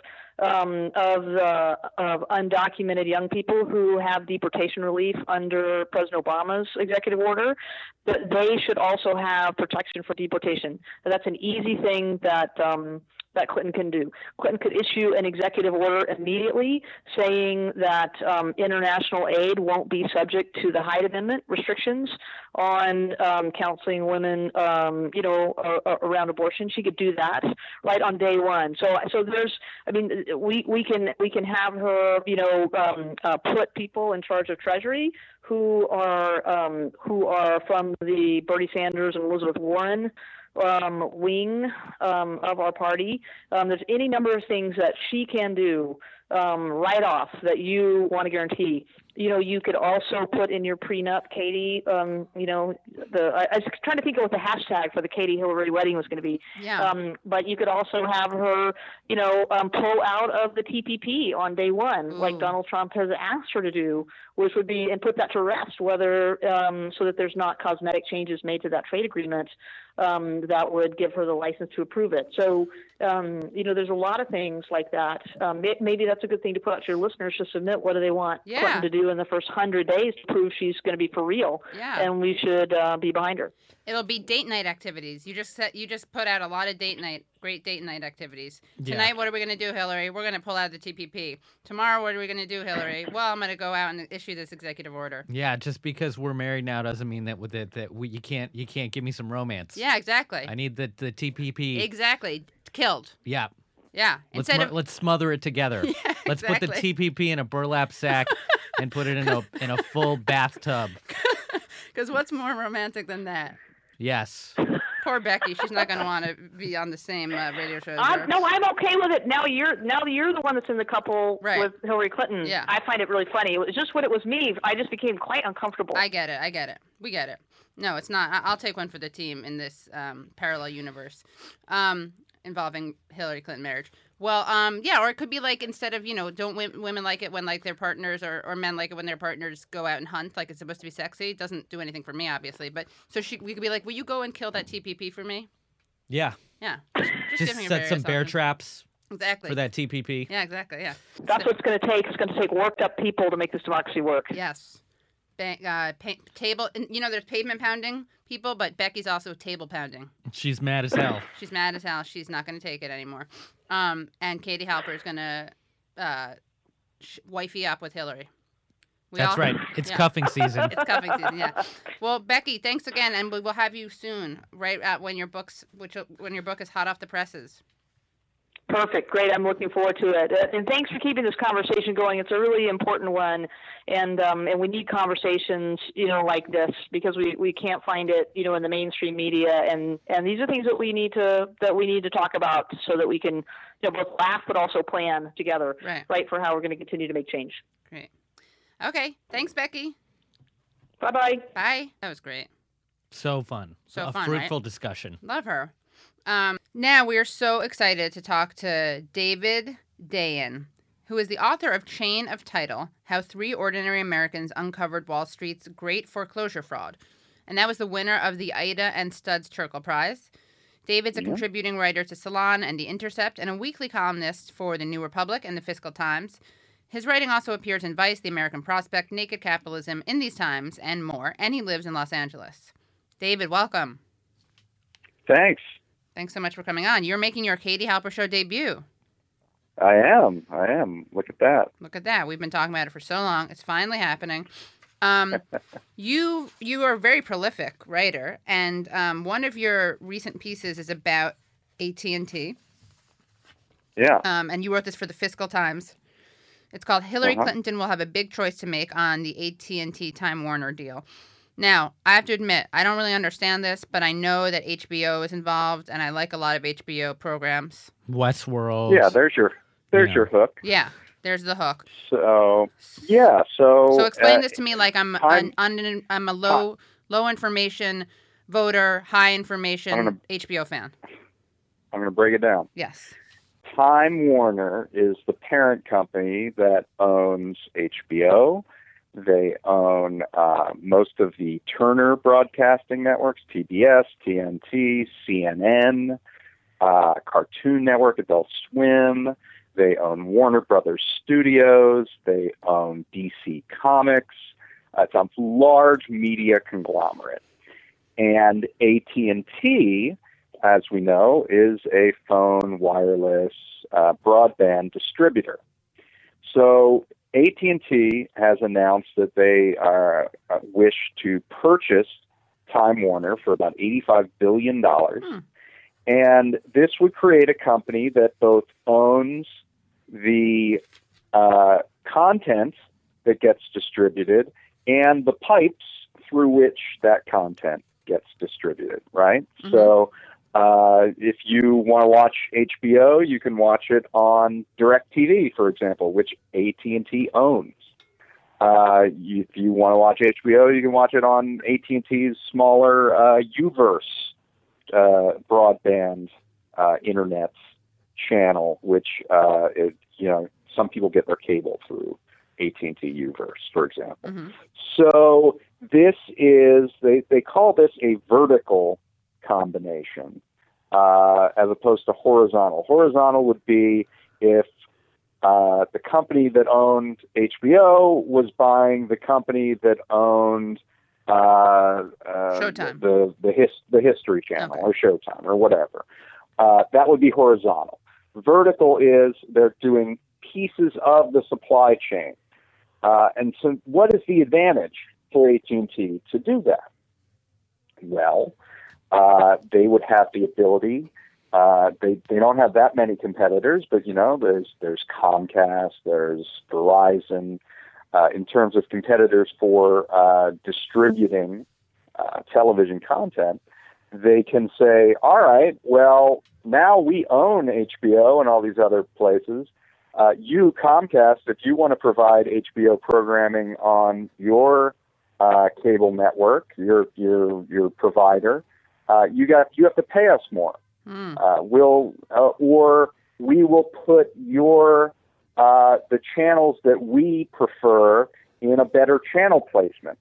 um, of the of undocumented young people who have deportation relief under President Obama's executive order, that they should also have protection for deportation. That's an easy thing that. Um, that Clinton can do. Clinton could issue an executive order immediately saying that um, international aid won't be subject to the Hyde Amendment restrictions on um, counseling women, um, you know, uh, around abortion. She could do that right on day one. So, so there's, I mean, we, we can we can have her, you know, um, uh, put people in charge of Treasury who are um, who are from the Bernie Sanders and Elizabeth Warren um, wing um, of our party. Um, there's any number of things that she can do um, right off that you want to guarantee. You know, you could also put in your prenup, Katie. Um, you know, the I, I was trying to think of what the hashtag for the Katie Hillary wedding was going to be. Yeah. Um, but you could also have her, you know, um, pull out of the TPP on day one, like Donald Trump has asked her to do, which would be and put that to rest, whether um, so that there's not cosmetic changes made to that trade agreement um, that would give her the license to approve it. So, um, you know, there's a lot of things like that. Um, may- maybe that's that's a good thing to put out to your listeners to submit. What do they want Yeah. Clinton to do in the first hundred days to prove she's going to be for real? Yeah. And we should uh, be behind her. It'll be date night activities. You just set, you just put out a lot of date night, great date night activities. Yeah. Tonight, what are we going to do, Hillary? We're going to pull out the TPP. Tomorrow, what are we going to do, Hillary? Well, I'm going to go out and issue this executive order. Yeah, just because we're married now doesn't mean that with it that we you can't you can't give me some romance. Yeah, exactly. I need the the TPP. Exactly. Killed. yeah. Yeah. Let's Instead of let's smother it together. Yeah, Let's put the exactly. TPP in a burlap sack and put it in a in a full bathtub. because what's more romantic than that? Yes. Poor Becky. She's not going to want to be on the same uh, radio show. I'm, no, I'm okay with it. Now you're now you're the one that's in the couple Right. with Hillary Clinton. Yeah. I find it really funny. It was just when it was me, I just became quite uncomfortable. I get it. I get it. We get it. No, it's not. I- I'll take one for the team in this um, parallel universe um, involving Hillary Clinton marriage. Well, um, yeah, or it could be like instead of you know, don't w- women like it when like their partners or, or men like it when their partners go out and hunt like it's supposed to be sexy. It doesn't do anything for me, obviously. But so she, we could be like, will you go and kill that TPP for me? Yeah. Yeah, just, Just set some bear traps exactly for that TPP. Yeah, exactly. Yeah. That's what it's going to take. It's going to take worked up people to make this democracy work. Yes. Bank, uh, pa- table, and, you know, there's pavement pounding people, but Becky's also table pounding. She's mad as hell. She's mad as hell. She's not going to take it anymore. Um, and Katie Halper is going to uh, sh- wifey up with Hillary. We That's all- right. It's yeah. cuffing season. It's cuffing season, yeah. Well, Becky, thanks again, and we will have you soon, right at when your books, which when your book is hot off the presses. Perfect. Great. I'm looking forward to it. Uh, and thanks for keeping this conversation going. It's a really important one, and um, and we need conversations, you know, like this because we, we can't find it, you know, in the mainstream media. And, and these are things that we need to that we need to talk about so that we can, you know, both laugh but also plan together, Right. right, for how we're going to continue to make change. Great. Okay. Thanks, Becky. Bye bye. Bye. That was great. So fun. So a fun, right? fruitful discussion. Love her. Um, now we are so excited to talk to David Dayen, who is the author of Chain of Title How Three Ordinary Americans Uncovered Wall Street's Great Foreclosure Fraud. And that was the winner of the Ida and Studs Terkel Prize. David's a contributing writer to Salon and The Intercept and a weekly columnist for The New Republic and The Fiscal Times. His writing also appears in Vice, The American Prospect, Naked Capitalism, In These Times, and more, and he lives in Los Angeles. David, welcome. Thanks. Thanks so much for coming on. You're making your Katie Halper Show debut. I am. I am. Look at that. Look at that. We've been talking about it for so long. It's finally happening. Um, you you are a very prolific writer, and um, one of your recent pieces is about AT and T. Yeah. Um, and you wrote this for the Fiscal Times. It's called Hillary Uh-huh. Clinton will have a big choice to make on the AT and T Time Warner deal. Now, I have to admit, I don't really understand this, but I know that HBO is involved, and I like a lot of HBO programs. Westworld. Yeah. There's your there's Yeah. your hook. Yeah, there's the hook. So yeah. So So explain uh, this to me like I'm I'm- an, un, I'm a low low information voter, high information gonna- HBO fan. I'm going to break it down. Yes. Time Warner is the parent company that owns HBO. They own uh, most of the Turner broadcasting networks, TBS, TNT, CNN, uh, Cartoon Network, Adult Swim. They own Warner Brothers Studios. They own DC Comics. Uh, it's a large media conglomerate. And AT&T, as we know, is a phone wireless uh, broadband distributor. So AT&T has announced that they are, uh, wish to purchase Time Warner for about $85 billion. Hmm. And this would create a company that both owns the uh, content that gets distributed and the pipes through which that content gets distributed, right? Mhm. So uh, if you want to watch HBO, you can watch it on DirecTV, for example, which AT&T owns. Uh, you- if you want to watch HBO, you can watch it on AT&T's smaller uh, UVerse uh, broadband uh, internet channel, which uh, it, you know some people get their cable through AT&T UVerse, for example. hmm So this is they they call this a vertical combination uh, as opposed to horizontal. Horizontal would be if uh, the company that owned HBO was buying the company that owned uh, uh, Showtime. the the, his, the History Channel Okay. or Showtime or whatever. Uh, that would be horizontal. Vertical is they're doing pieces of the supply chain. Uh, and so, what is the advantage for AT&T to do that? Well, uh, they would have the ability. Uh, they they don't have that many competitors, but you know, there's there's Comcast, there's Verizon. Uh, in terms of competitors for uh, distributing uh, television content, they can say, all right, well, now we own HBO and all these other places. Uh, you, Comcast, if you want to provide HBO programming on your uh, cable network, your your your provider, uh, you got you have to pay us more. Hmm. Uh, we'll uh, or we will put your uh, the channels that we prefer in a better channel placement.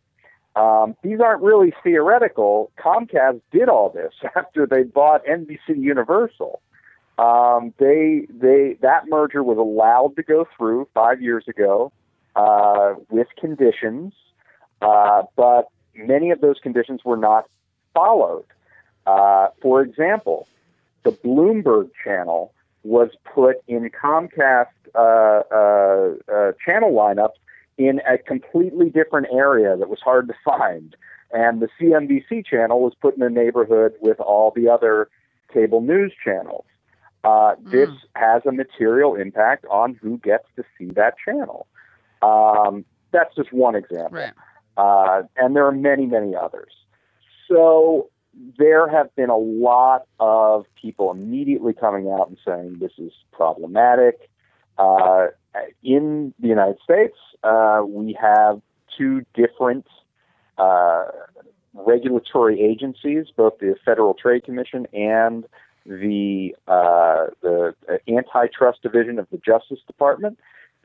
Um, these aren't really theoretical. Comcast did all this after they bought NBC Universal. Um, they they that merger was allowed to go through five years ago uh, with conditions, uh, but many of those conditions were not followed. Uh, for example, the Bloomberg channel was put in Comcast uh, uh, uh, channel lineups in a completely different area that was hard to find. And the CNBC channel was put in a neighborhood with all the other cable news channels. Uh, This has a material impact on who gets to see that channel. Um, that's just one example. Right. Uh, and there are many, many others. So there have been a lot of people immediately coming out and saying this is problematic. Uh, in the United States, uh, we have two different uh, regulatory agencies, both the Federal Trade Commission and the uh, the antitrust division of the Justice Department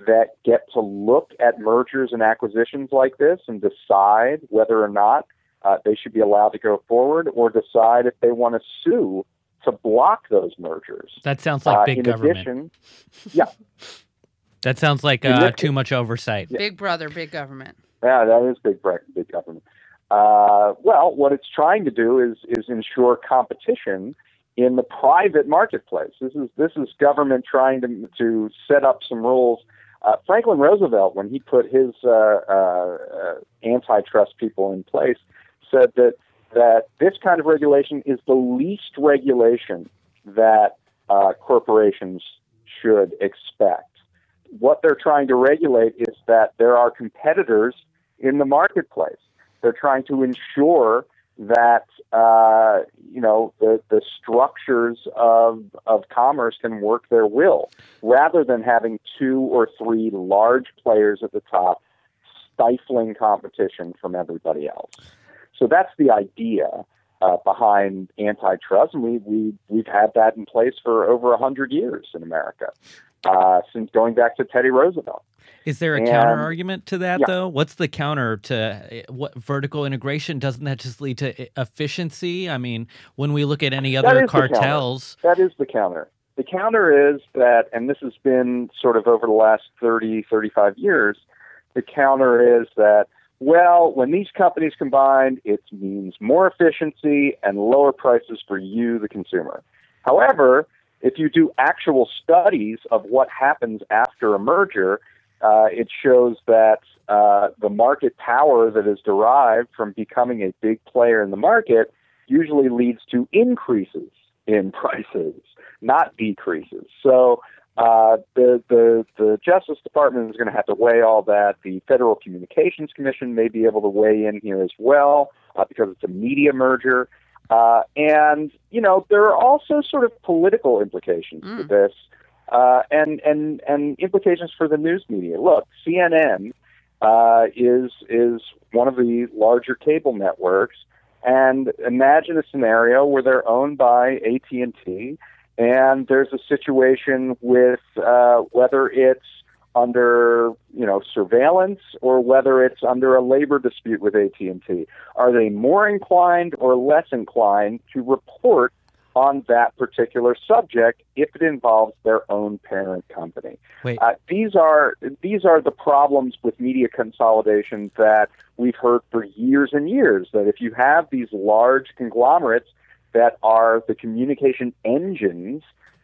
that get to look at mergers and acquisitions like this and decide whether or not uh, they should be allowed to go forward or decide if they want to sue to block those mergers. That sounds like Uh, big in government. addition, yeah, that sounds like uh, too much oversight. Big brother, big government. Yeah, that is big, big government. Uh, well, what it's trying to do is is ensure competition in the private marketplace. This is this is government trying to to set up some rules. Uh, Franklin Roosevelt, when he put his uh, uh, uh, antitrust people in place, said that that this kind of regulation is the least regulation that uh, corporations should expect what they're trying to regulate is that there are competitors in the marketplace. They're trying to ensure that uh, you know the, the structures of of commerce can work their will, rather than having two or three large players at the top stifling competition from everybody else. So that's the idea uh, behind antitrust, and we we we've had that in place for over a hundred years in America uh, since going back to Teddy Roosevelt. Is there a And- counter argument to that Yeah. though? What's the counter to uh, what vertical integration? Doesn't that just lead to e- efficiency? I mean, when we look at any other cartels, That is the counter. The counter is that, and this has been sort of over the last 30, 35 years, the counter is that, well, when these companies combine, it means more efficiency and lower prices for you, the consumer. However, if you do actual studies of what happens after a merger, uh, it shows that uh, the market power that is derived from becoming a big player in the market usually leads to increases in prices, not decreases. So uh, the, the the Justice Department is going to have to weigh all that. The Federal Communications Commission may be able to weigh in here as well uh, because it's a media merger. Uh, and you know there are also sort of political implications to Mm. this, uh, and and and implications for the news media. Look, CNN uh, is is one of the larger cable networks, and imagine a scenario where they're owned by AT and there's a situation with uh, whether it's under you know surveillance or whether it's under a labor dispute with AT&T are they more inclined or less inclined to report on that particular subject if it involves their own parent company. Uh, these are these are the problems with media consolidation that we've heard for years and years. That if you have these large conglomerates that are the communication engines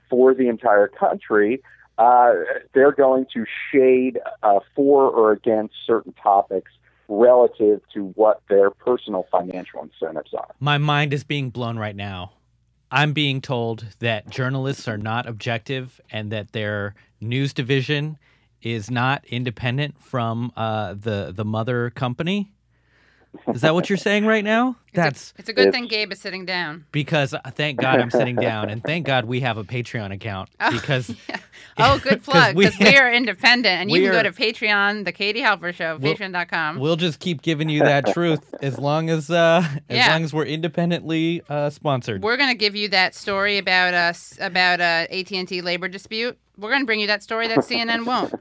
for the entire country, uh, they're going to shade uh, for or against certain topics relative to what their personal financial incentives are. My mind is being blown right now. I'm being told that journalists are not objective and that their news division is not independent from uh, the the mother company. Is that what you're saying right now? That's It's a good It's- thing Gabe is sitting down. because uh, thank God I'm sitting down, and thank God we have a Patreon account because Oh, good plug. Because we, are independent. And you we can go to Patreon, The Katie Halper Show, We'll- patreon.com. we'll just keep giving you that truth as long as uh, as Yeah. long as we're independently uh, sponsored. We're going to give you that story about us about uh, AT&T labor dispute. We're going to bring you that story that CNN won't.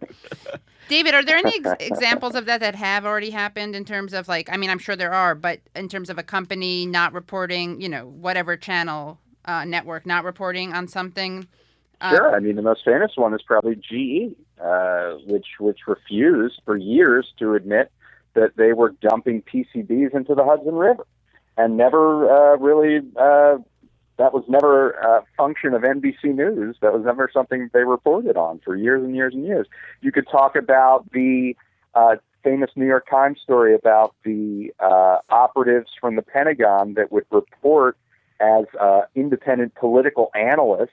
David, are there any ex- examples of that that have already happened in terms of like I mean, I'm sure there are, but in terms of a company not reporting, you know, whatever channel uh, network not reporting on something? Uh, Sure. I mean, the most famous one is probably GE, uh, which which refused for years to admit that they were dumping PCBs into the Hudson River, and never uh, really. That was never a function of NBC News. That was never something they reported on for years and years and years. You could talk about the uh, famous New York Times story about the uh, operatives from the Pentagon that would report as uh, independent political analysts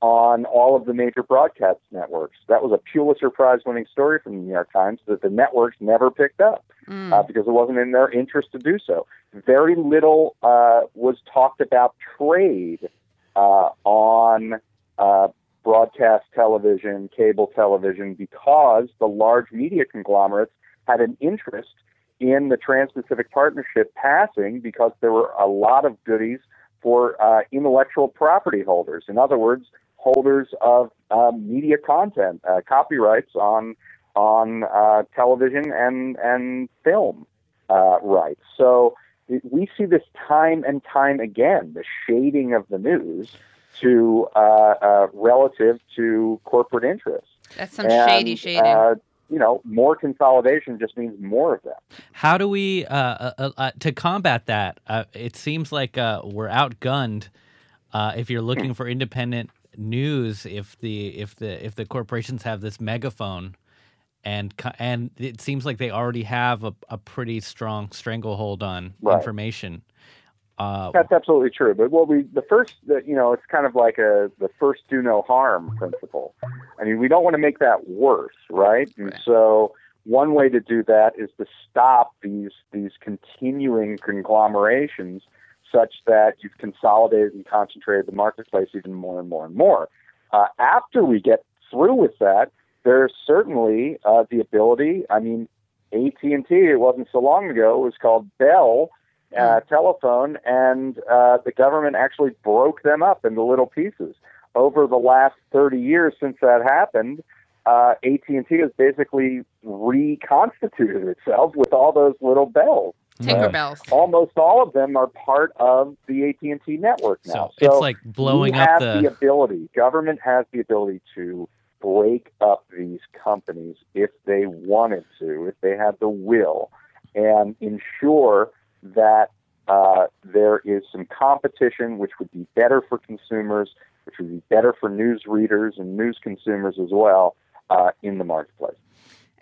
on all of the major broadcast networks. That was a Pulitzer Prize winning story from the New York Times that the networks never picked up mm, uh, because it wasn't in their interest to do so. Very little uh, was talked about trade uh, on uh, broadcast television, cable television, because the large media conglomerates had an interest in the Trans Pacific Partnership passing because there were a lot of goodies for uh, intellectual property holders. In other words, holders of um, media content, uh, copyrights on on uh, television and and film uh, rights. So we see this time and time again, the shading of the news to uh, uh, relative to corporate interests. that's some shady shading. Uh, you know, more consolidation just means more of that. How do we uh, uh, uh, uh, to combat that? Uh, it seems like uh, we're outgunned. Uh, if you're looking for independent news, if the if the if the corporations have this megaphone, and and it seems like they already have a, a pretty strong stranglehold on Right. information. Uh, That's absolutely true. But what we the first that you know it's kind of like a the first do no harm principle. I mean, we don't want to make that worse, right? And Right. so one way to do that is to stop these these continuing conglomerations such that you've consolidated and concentrated the marketplace even more and more and more. Uh, after we get through with that, there's certainly uh, the ability. I mean, AT and T. It wasn't so long ago. It was called Bell uh, Telephone, and uh, the government actually broke them up into little pieces. Over the last 30 years since that happened, uh, AT&T has basically reconstituted itself with all those little bells. Tinkerbells. Almost all of them are part of the AT&T network now. so it's like blowing we up have the. the ability. Government has the ability to break up these companies if they wanted to, if they had the will, and ensure that uh, there is some competition, which would be better for consumers, which would be better for news readers and news consumers as well uh, in the marketplace.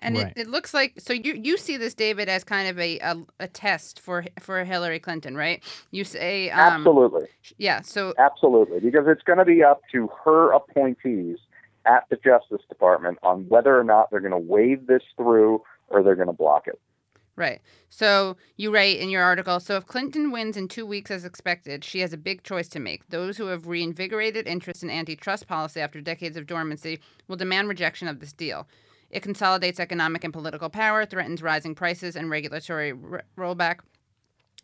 And Right. it, it looks like so you you see this David as kind of a a, a test for for Hillary Clinton, right? You say um, Absolutely. yeah. So Absolutely, because it's going to be up to her appointees at the Justice Department on whether or not they're going to wade this through or they're going to block it. right. So you write in your article. So if Clinton wins in two weeks as expected, she has a big choice to make. Those who have reinvigorated interest in antitrust policy after decades of dormancy will demand rejection of this deal. It consolidates economic and political power, threatens rising prices and regulatory r- rollback,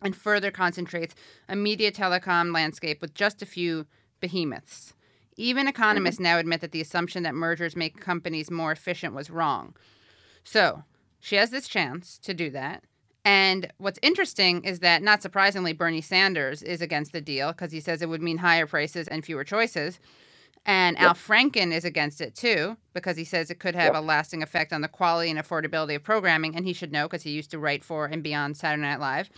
and further concentrates a media telecom landscape with just a few behemoths. Even economists now admit that the assumption that mergers make companies more efficient was wrong. So she has this chance to do that. And what's interesting is that, not surprisingly, Bernie Sanders is against the deal because he says it would mean higher prices and fewer choices. And Al Franken is against it too because he says it could have Yep. a lasting effect on the quality and affordability of programming. And he should know because he used to write for and be on Saturday Night Live.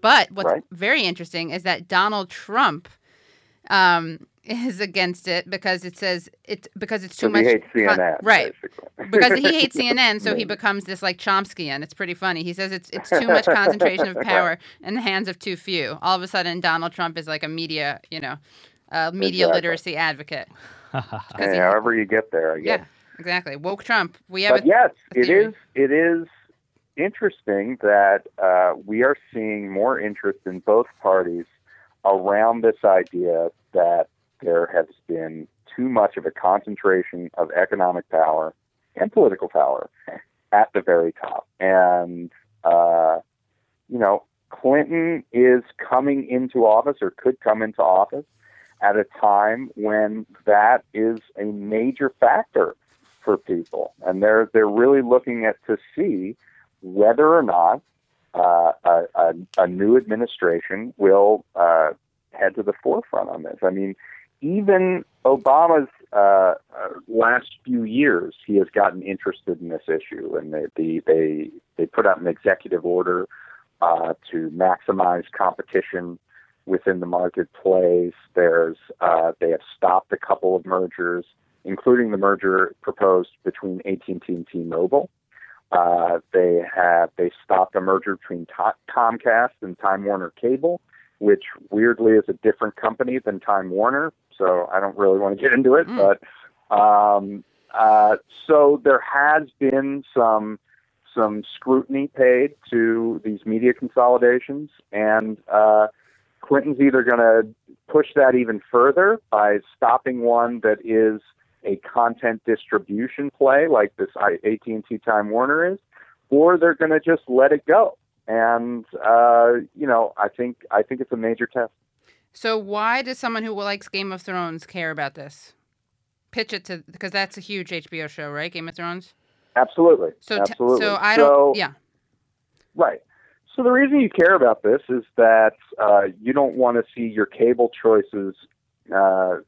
But what's Right. very interesting is that Donald Trump um, is against it because it says it because it's too much he hates con- CNN, right because he hates CNN, so he becomes this like Chomskyan. It's pretty funny. He says it's it's too much concentration of power in the hands of too few. All of a sudden, Donald Trump is like a media, you know, uh, media Exactly. literacy advocate. Hey, he- however you get there, I guess. yeah, exactly. Woke Trump. We have But a, yes, a it is. It is interesting that uh, we are seeing more interest in both parties around this idea that there has been too much of a concentration of economic power and political power at the very top, and uh, you know, Clinton is coming into office or could come into office at a time when that is a major factor for people, and they're they're really looking at to see whether or not uh, a, a, a new administration will uh, head to the forefront on this. I mean, even Obama's uh, uh, last few years, he has gotten interested in this issue, and they they they, they put out an executive order uh, to maximize competition within the marketplace. There's uh, they have stopped a couple of mergers, including the merger proposed between AT&T and T-Mobile. Uh, they have they stopped a merger between Comcast and Time Warner Cable, which weirdly is a different company than Time Warner. So I don't really want to get into it, Mm. but um, uh, so there has been some some scrutiny paid to these media consolidations, and uh, Clinton's either going to push that even further by stopping one that is a content distribution play like this AT&T Time Warner is, or they're going to just let it go. And uh, you know, I think I think it's a major test. So why does someone who likes Game of Thrones care about this? Pitch it to because that's a huge HBO show, right? Game of Thrones. Absolutely, So t- absolutely. so I don't. So- yeah. Right. So the reason you care about this is that uh, you don't want to see your cable choices uh,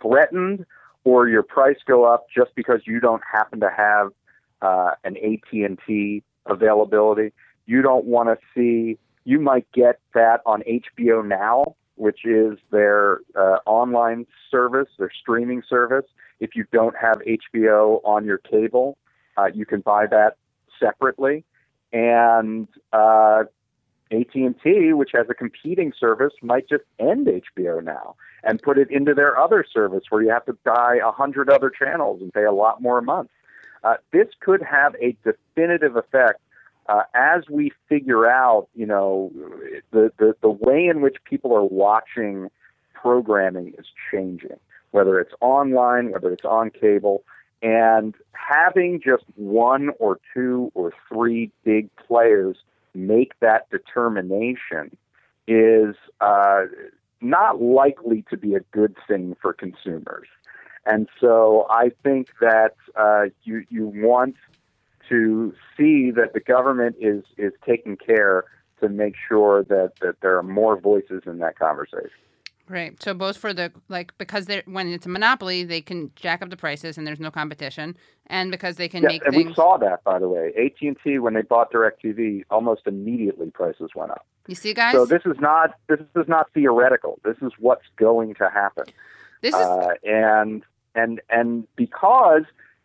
threatened or your price go up just because you don't happen to have uh, an AT&T availability. You don't want to see. You might get that on HBO Now, which is their uh, online service, their streaming service. If you don't have HBO on your cable, uh, you can buy that separately and uh, AT&T, which has a competing service, might just end HBO now and put it into their other service where you have to buy a hundred other channels and pay a lot more a month. Uh, this could have a definitive effect uh, as we figure out, you know, the, the the way in which people are watching programming is changing, whether it's online, whether it's on cable. And having just one or two or three big players make that determination is uh, not likely to be a good thing for consumers. And so I think that uh, you you want to see that the government is is taking care to make sure that, that there are more voices in that conversation. Right. So both for the like because they when it's a monopoly, they can jack up the prices and there's no competition, and because they can Yes, make and things. we saw that by the way. AT and T when they bought DirecTV, almost immediately prices went up. you see, guys. So this is not this is not theoretical. This is what's going to happen. this is Uh, and and and because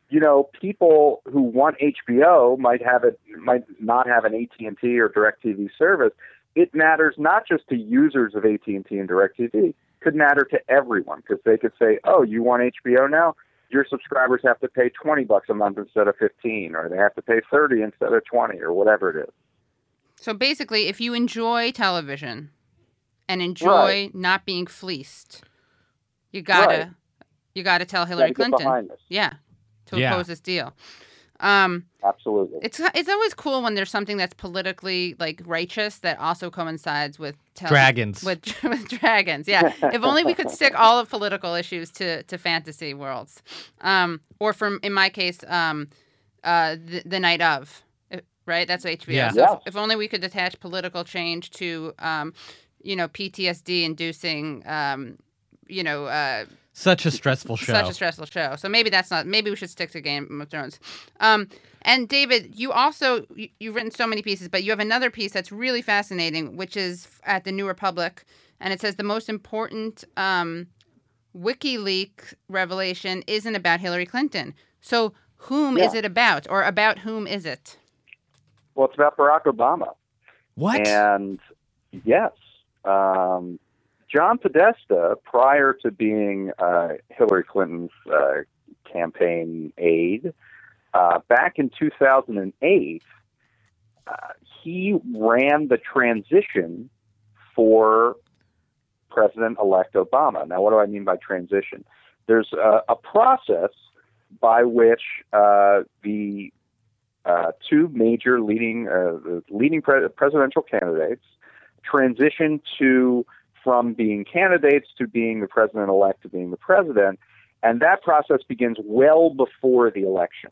you know people who want HBO might have it might not have an AT and T or DirecTV service. It matters not just to users of AT and T and DirecTV. It could matter to everyone because they could say, "Oh, you want HBO now? Your subscribers have to pay twenty bucks a month instead of fifteen, or they have to pay thirty instead of twenty, or whatever it is." so basically, if you enjoy television and enjoy Right. not being fleeced, you gotta Right. you gotta tell Hillary Gotta Clinton, yeah, to Yeah. oppose this deal. Um, Absolutely. it's it's always cool when there's something that's politically like righteous that also coincides with tele- Dragons. with with dragons. Yeah, if only we could stick all of political issues to to fantasy worlds, um, or from in my case, um, uh, the, the night of Right, that's HBO. Yeah. So if, if only we could attach political change to, um, you know, PTSD inducing, um, you know, uh, Such a stressful show. such a stressful show. So maybe that's not. Maybe we should stick to Game of Thrones. Um, and David, you also you, you've written so many pieces, but you have another piece that's really fascinating, which is at the New Republic, and it says the most important um, WikiLeaks revelation isn't about Hillary Clinton. So whom is it about, or about whom is it? Well, it's about Barack Obama. what? And yes, um, John Podesta, prior to being uh, Hillary Clinton's uh, campaign aide, uh, back in 2008, uh, he ran the transition for President elect Obama. Now, what do I mean by transition? There's a, a process by which uh, the uh, two major leading leading pre- presidential candidates transition to from being candidates to being the president elect to being the president, and that process begins well before the election.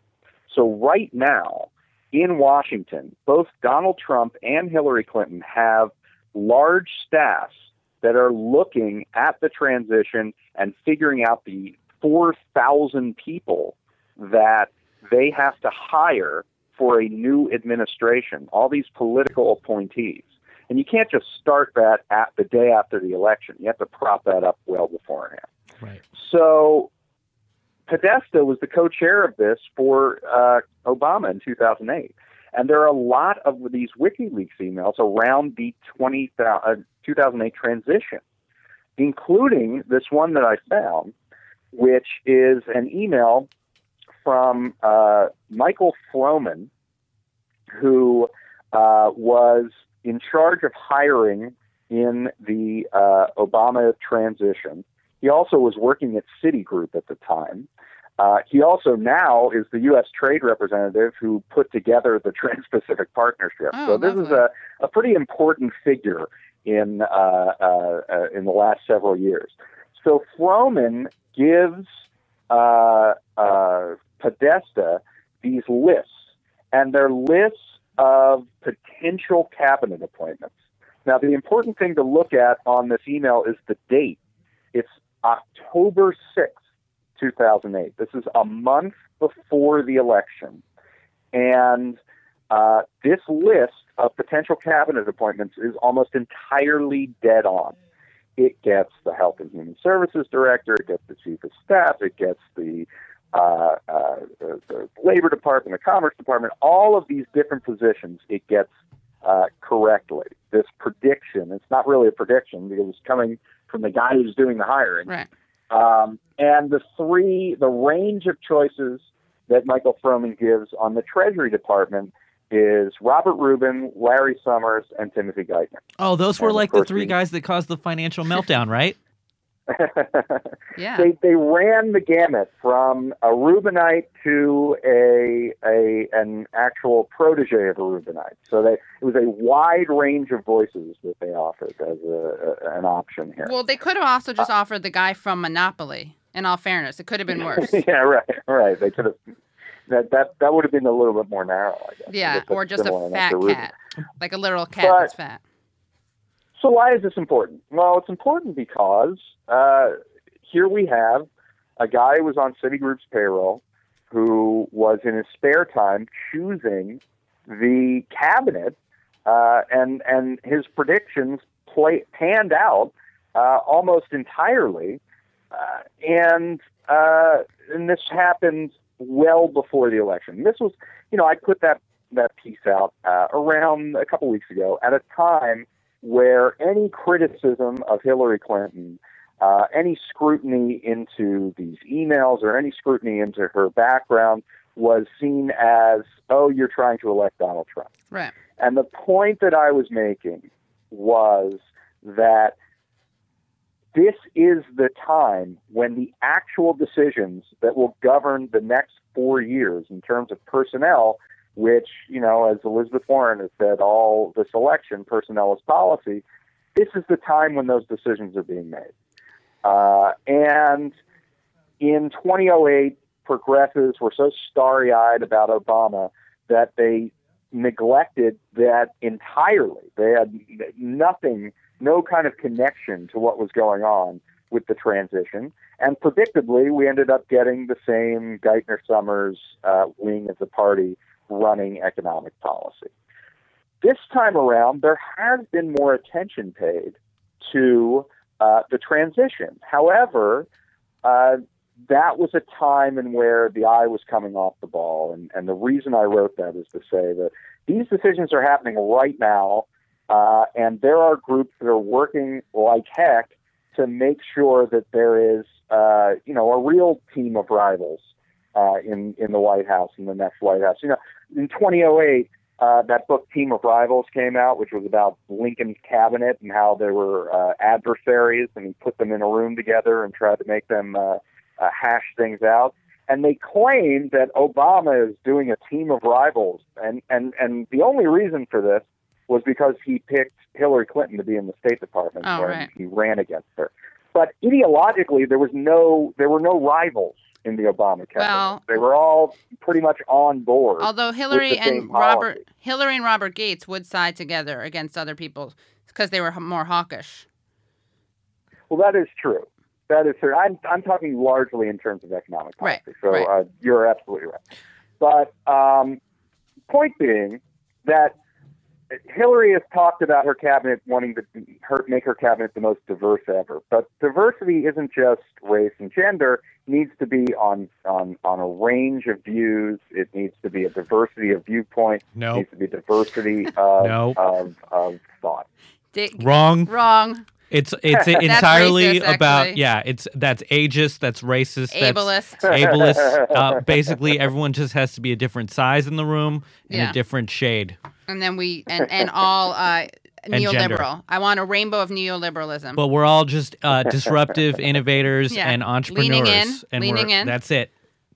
So right now in Washington, both Donald Trump and Hillary Clinton have large staffs that are looking at the transition and figuring out the 4,000 people that they have to hire for a new administration, all these political appointees. And you can't just start that at the day after the election. You have to prop that up well beforehand. right. So Podesta was the co-chair of this for uh, Obama in 2008. And there are a lot of these WikiLeaks emails around the 20, uh, 2008 transition, including this one that I found, which is an email from uh, Michael Froman, who uh, was in charge of hiring in the uh, Obama transition. He also was working at Citigroup at the time. Uh, he also now is the U.S. trade representative who put together the Trans-Pacific Partnership. Oh, so this is a, a pretty important figure in uh, uh, uh, in the last several years. So Froman gives uh, uh, Podesta these lists, and they're lists of potential cabinet appointments. Now, the important thing to look at on this email is the date. It's October 6th, 2008. This is a month before the election. And uh, this list of potential cabinet appointments is almost entirely dead on. It gets the Health and Human Services Director, it gets the Chief of Staff, it gets the, uh, uh, the, the Labor Department, the Commerce Department, all of these different positions, it gets uh, correctly. This prediction, it's not really a prediction because it's coming from the guy who's doing the hiring. Right. Um, and the three, the range of choices that Michael Froman gives on the Treasury Department is Robert Rubin, Larry Summers, and Timothy Geithner. Oh, those were And like the three guys that caused the financial meltdown, right? Yeah. they they ran the gamut from a Rubinite to a a an actual protege of a Rubinite. So they it was a wide range of voices that they offered as a, a an option here. Well, they could have also just uh, offered the guy from Monopoly. In all fairness, it could have been worse. yeah, right, right. They could have that that that would have been a little bit more narrow, I guess. Yeah, or just a fat cat, like a literal cat But- that's fat. So why is this important? Well, it's important because uh, here we have a guy who was on Citigroup's payroll who was in his spare time choosing the cabinet, uh, and and his predictions play, panned out uh, almost entirely, uh, and uh, and this happened well before the election. This was, you know, I put that that piece out uh, around a couple weeks ago at a time where any criticism of Hillary Clinton, uh, any scrutiny into these emails or any scrutiny into her background was seen as, oh, you're trying to elect Donald Trump. Right. And the point that I was making was that this is the time when the actual decisions that will govern the next four years in terms of personnel, which, you know, as Elizabeth Warren has said all this election, personnel is policy, this is the time when those decisions are being made. Uh, and in 2008, progressives were so starry eyed about Obama that they neglected that entirely. They had nothing, no kind of connection to what was going on with the transition. And predictably, we ended up getting the same Geithner Summers uh, wing of the party running economic policy. This time around, there has been more attention paid to uh, the transition. However, uh, that was a time in where the eye was coming off the ball. And, and the reason I wrote that is to say that these decisions are happening right now, uh, and there are groups that are working like heck to make sure that there is, uh, you know, a real team of rivals uh, in in the White House in the next White House. You know, in 2008, uh, that book Team of Rivals came out, which was about Lincoln's cabinet and how they were uh, adversaries, and he put them in a room together and tried to make them uh, uh, hash things out. And they claim that Obama is doing a team of rivals, and and and the only reason for this was because he picked Hillary Clinton to be in the State Department Oh, when right. he ran against her. But ideologically, there was no there were no rivals in the Obama cabinet. Well- they were all pretty much on board. Although Hillary and Robert policy. Hillary and Robert Gates would side together against other people because they were more hawkish. Well, that is true. That is true. I'm I'm talking largely in terms of economic policy. Right, So right. Uh, you're absolutely right. But um, point being that Hillary has talked about her cabinet wanting to her, make her cabinet the most diverse ever. But diversity isn't just race and gender. It needs to be on on on a range of views. It needs to be a diversity of viewpoint. It No, needs to be diversity of No. of, of thought. Di- wrong. Wrong. It's it's entirely racist, about yeah. It's that's ageist. That's racist. That's Ableist. ableist. Uh, basically, everyone just has to be a different size in the room and Yeah. a different shade. and then we and and all uh, gender. neoliberal. I want a rainbow of neoliberalism. But we're all just uh, disruptive innovators Yeah. and entrepreneurs. Leaning in, and leaning in. That's it.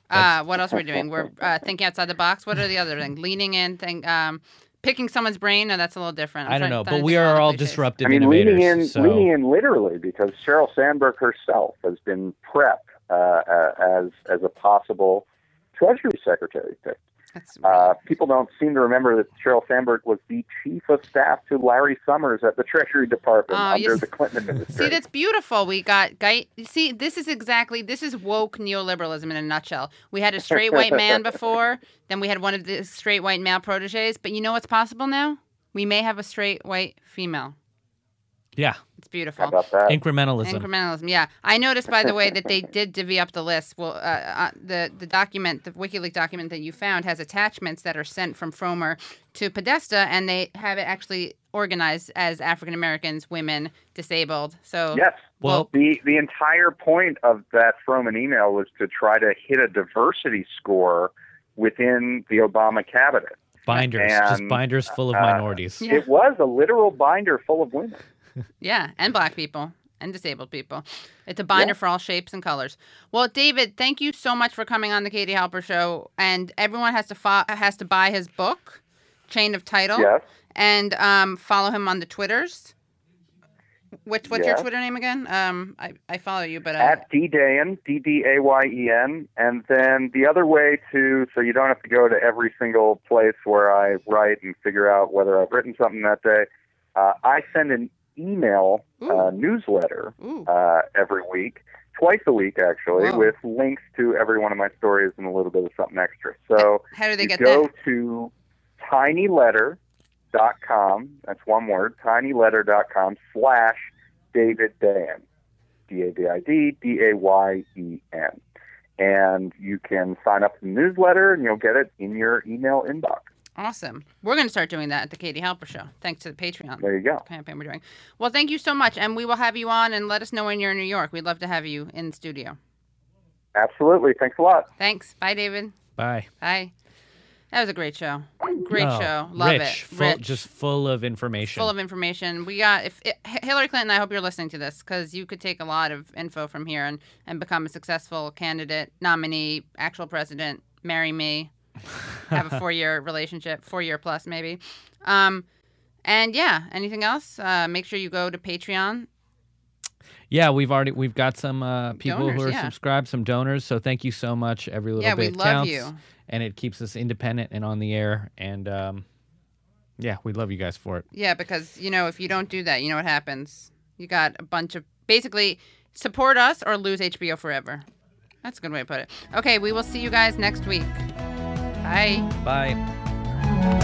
uh, what else are we doing? We're uh, thinking outside the box. What are the other things? Leaning in, think, um, picking someone's brain. No, that's a little different. I'm I don't trying- know, but we are all the cliches. disruptive I mean, innovators. leaning in, so leaning in literally, because Sheryl Sandberg herself has been prepped uh, uh, as as a possible Treasury Secretary pick. That's Uh, people don't seem to remember that Sheryl Sandberg was the chief of staff to Larry Summers at the Treasury Department Oh, under the Clinton administration. See, that's beautiful. We got guy. See, this is exactly this is woke neoliberalism in a nutshell. We had a straight white man before, then we had one of the straight white male proteges. But you know what's possible now? We may have a straight white female. Yeah, It's beautiful. How about that? incrementalism. Incrementalism, yeah. I noticed, by the way, that they did divvy up the list. Well, uh, uh, the the document, the WikiLeaks document that you found, has attachments that are sent from Froman to Podesta, and they have it actually organized as African Americans, women, disabled. So yes. Well, The the entire point of that Froman email was to try to hit a diversity score within the Obama cabinet. binders, just binders full of uh, minorities. Yeah. It was a literal binder full of women. Yeah, and black people and disabled people. It's a binder Yeah. for all shapes and colors. Well, David, thank you so much for coming on the Katie Halper Show, and everyone has to fo- has to buy his book, Chain of Title. Yes. and um, follow him on the Twitters. Which what's your Twitter name again? Um, I, I follow you, but uh, at D Dayen, D D A Y E N, and then the other way to so you don't have to go to every single place where I write and figure out whether I've written something that day. Uh, I send an email uh, newsletter uh, every week, twice a week actually, Whoa. with links to every one of my stories and a little bit of something extra. So how do they you get go that? to tinyletter.com. That's one word. Tinyletter.com slash David Dayen. D A V I D D A Y E N. And you can sign up for the newsletter and you'll get it in your email inbox. Awesome. We're going to start doing that at the Katie Halper Show, thanks to the Patreon There you go. campaign we're doing. Well, thank you so much, and we will have you on and let us know when you're in New York. We'd love to have you in studio. Absolutely. Thanks a lot. Thanks. Bye, David. Bye. Bye. That was a great show. Great Oh, show. Love rich, it. Full, Rich. just full of information. full of information. We got if it, Hillary Clinton. I hope you're listening to this because you could take a lot of info from here and and become a successful candidate, nominee, actual president. Marry me, have a four year relationship, four year plus maybe. Um, and yeah, anything else? Uh, make sure you go to Patreon. yeah, we've already we've got some uh, people Donors, who are yeah. subscribed, some donors. So thank you so much. Every little Yeah, we bit love counts, you. and it keeps us independent and on the air. And um, Yeah, we love you guys for it. Yeah, because you know if you don't do that, you know what happens. You got a bunch of basically support us or lose HBO forever. That's a good way to put it. Okay, we will see you guys next week. Bye. Bye.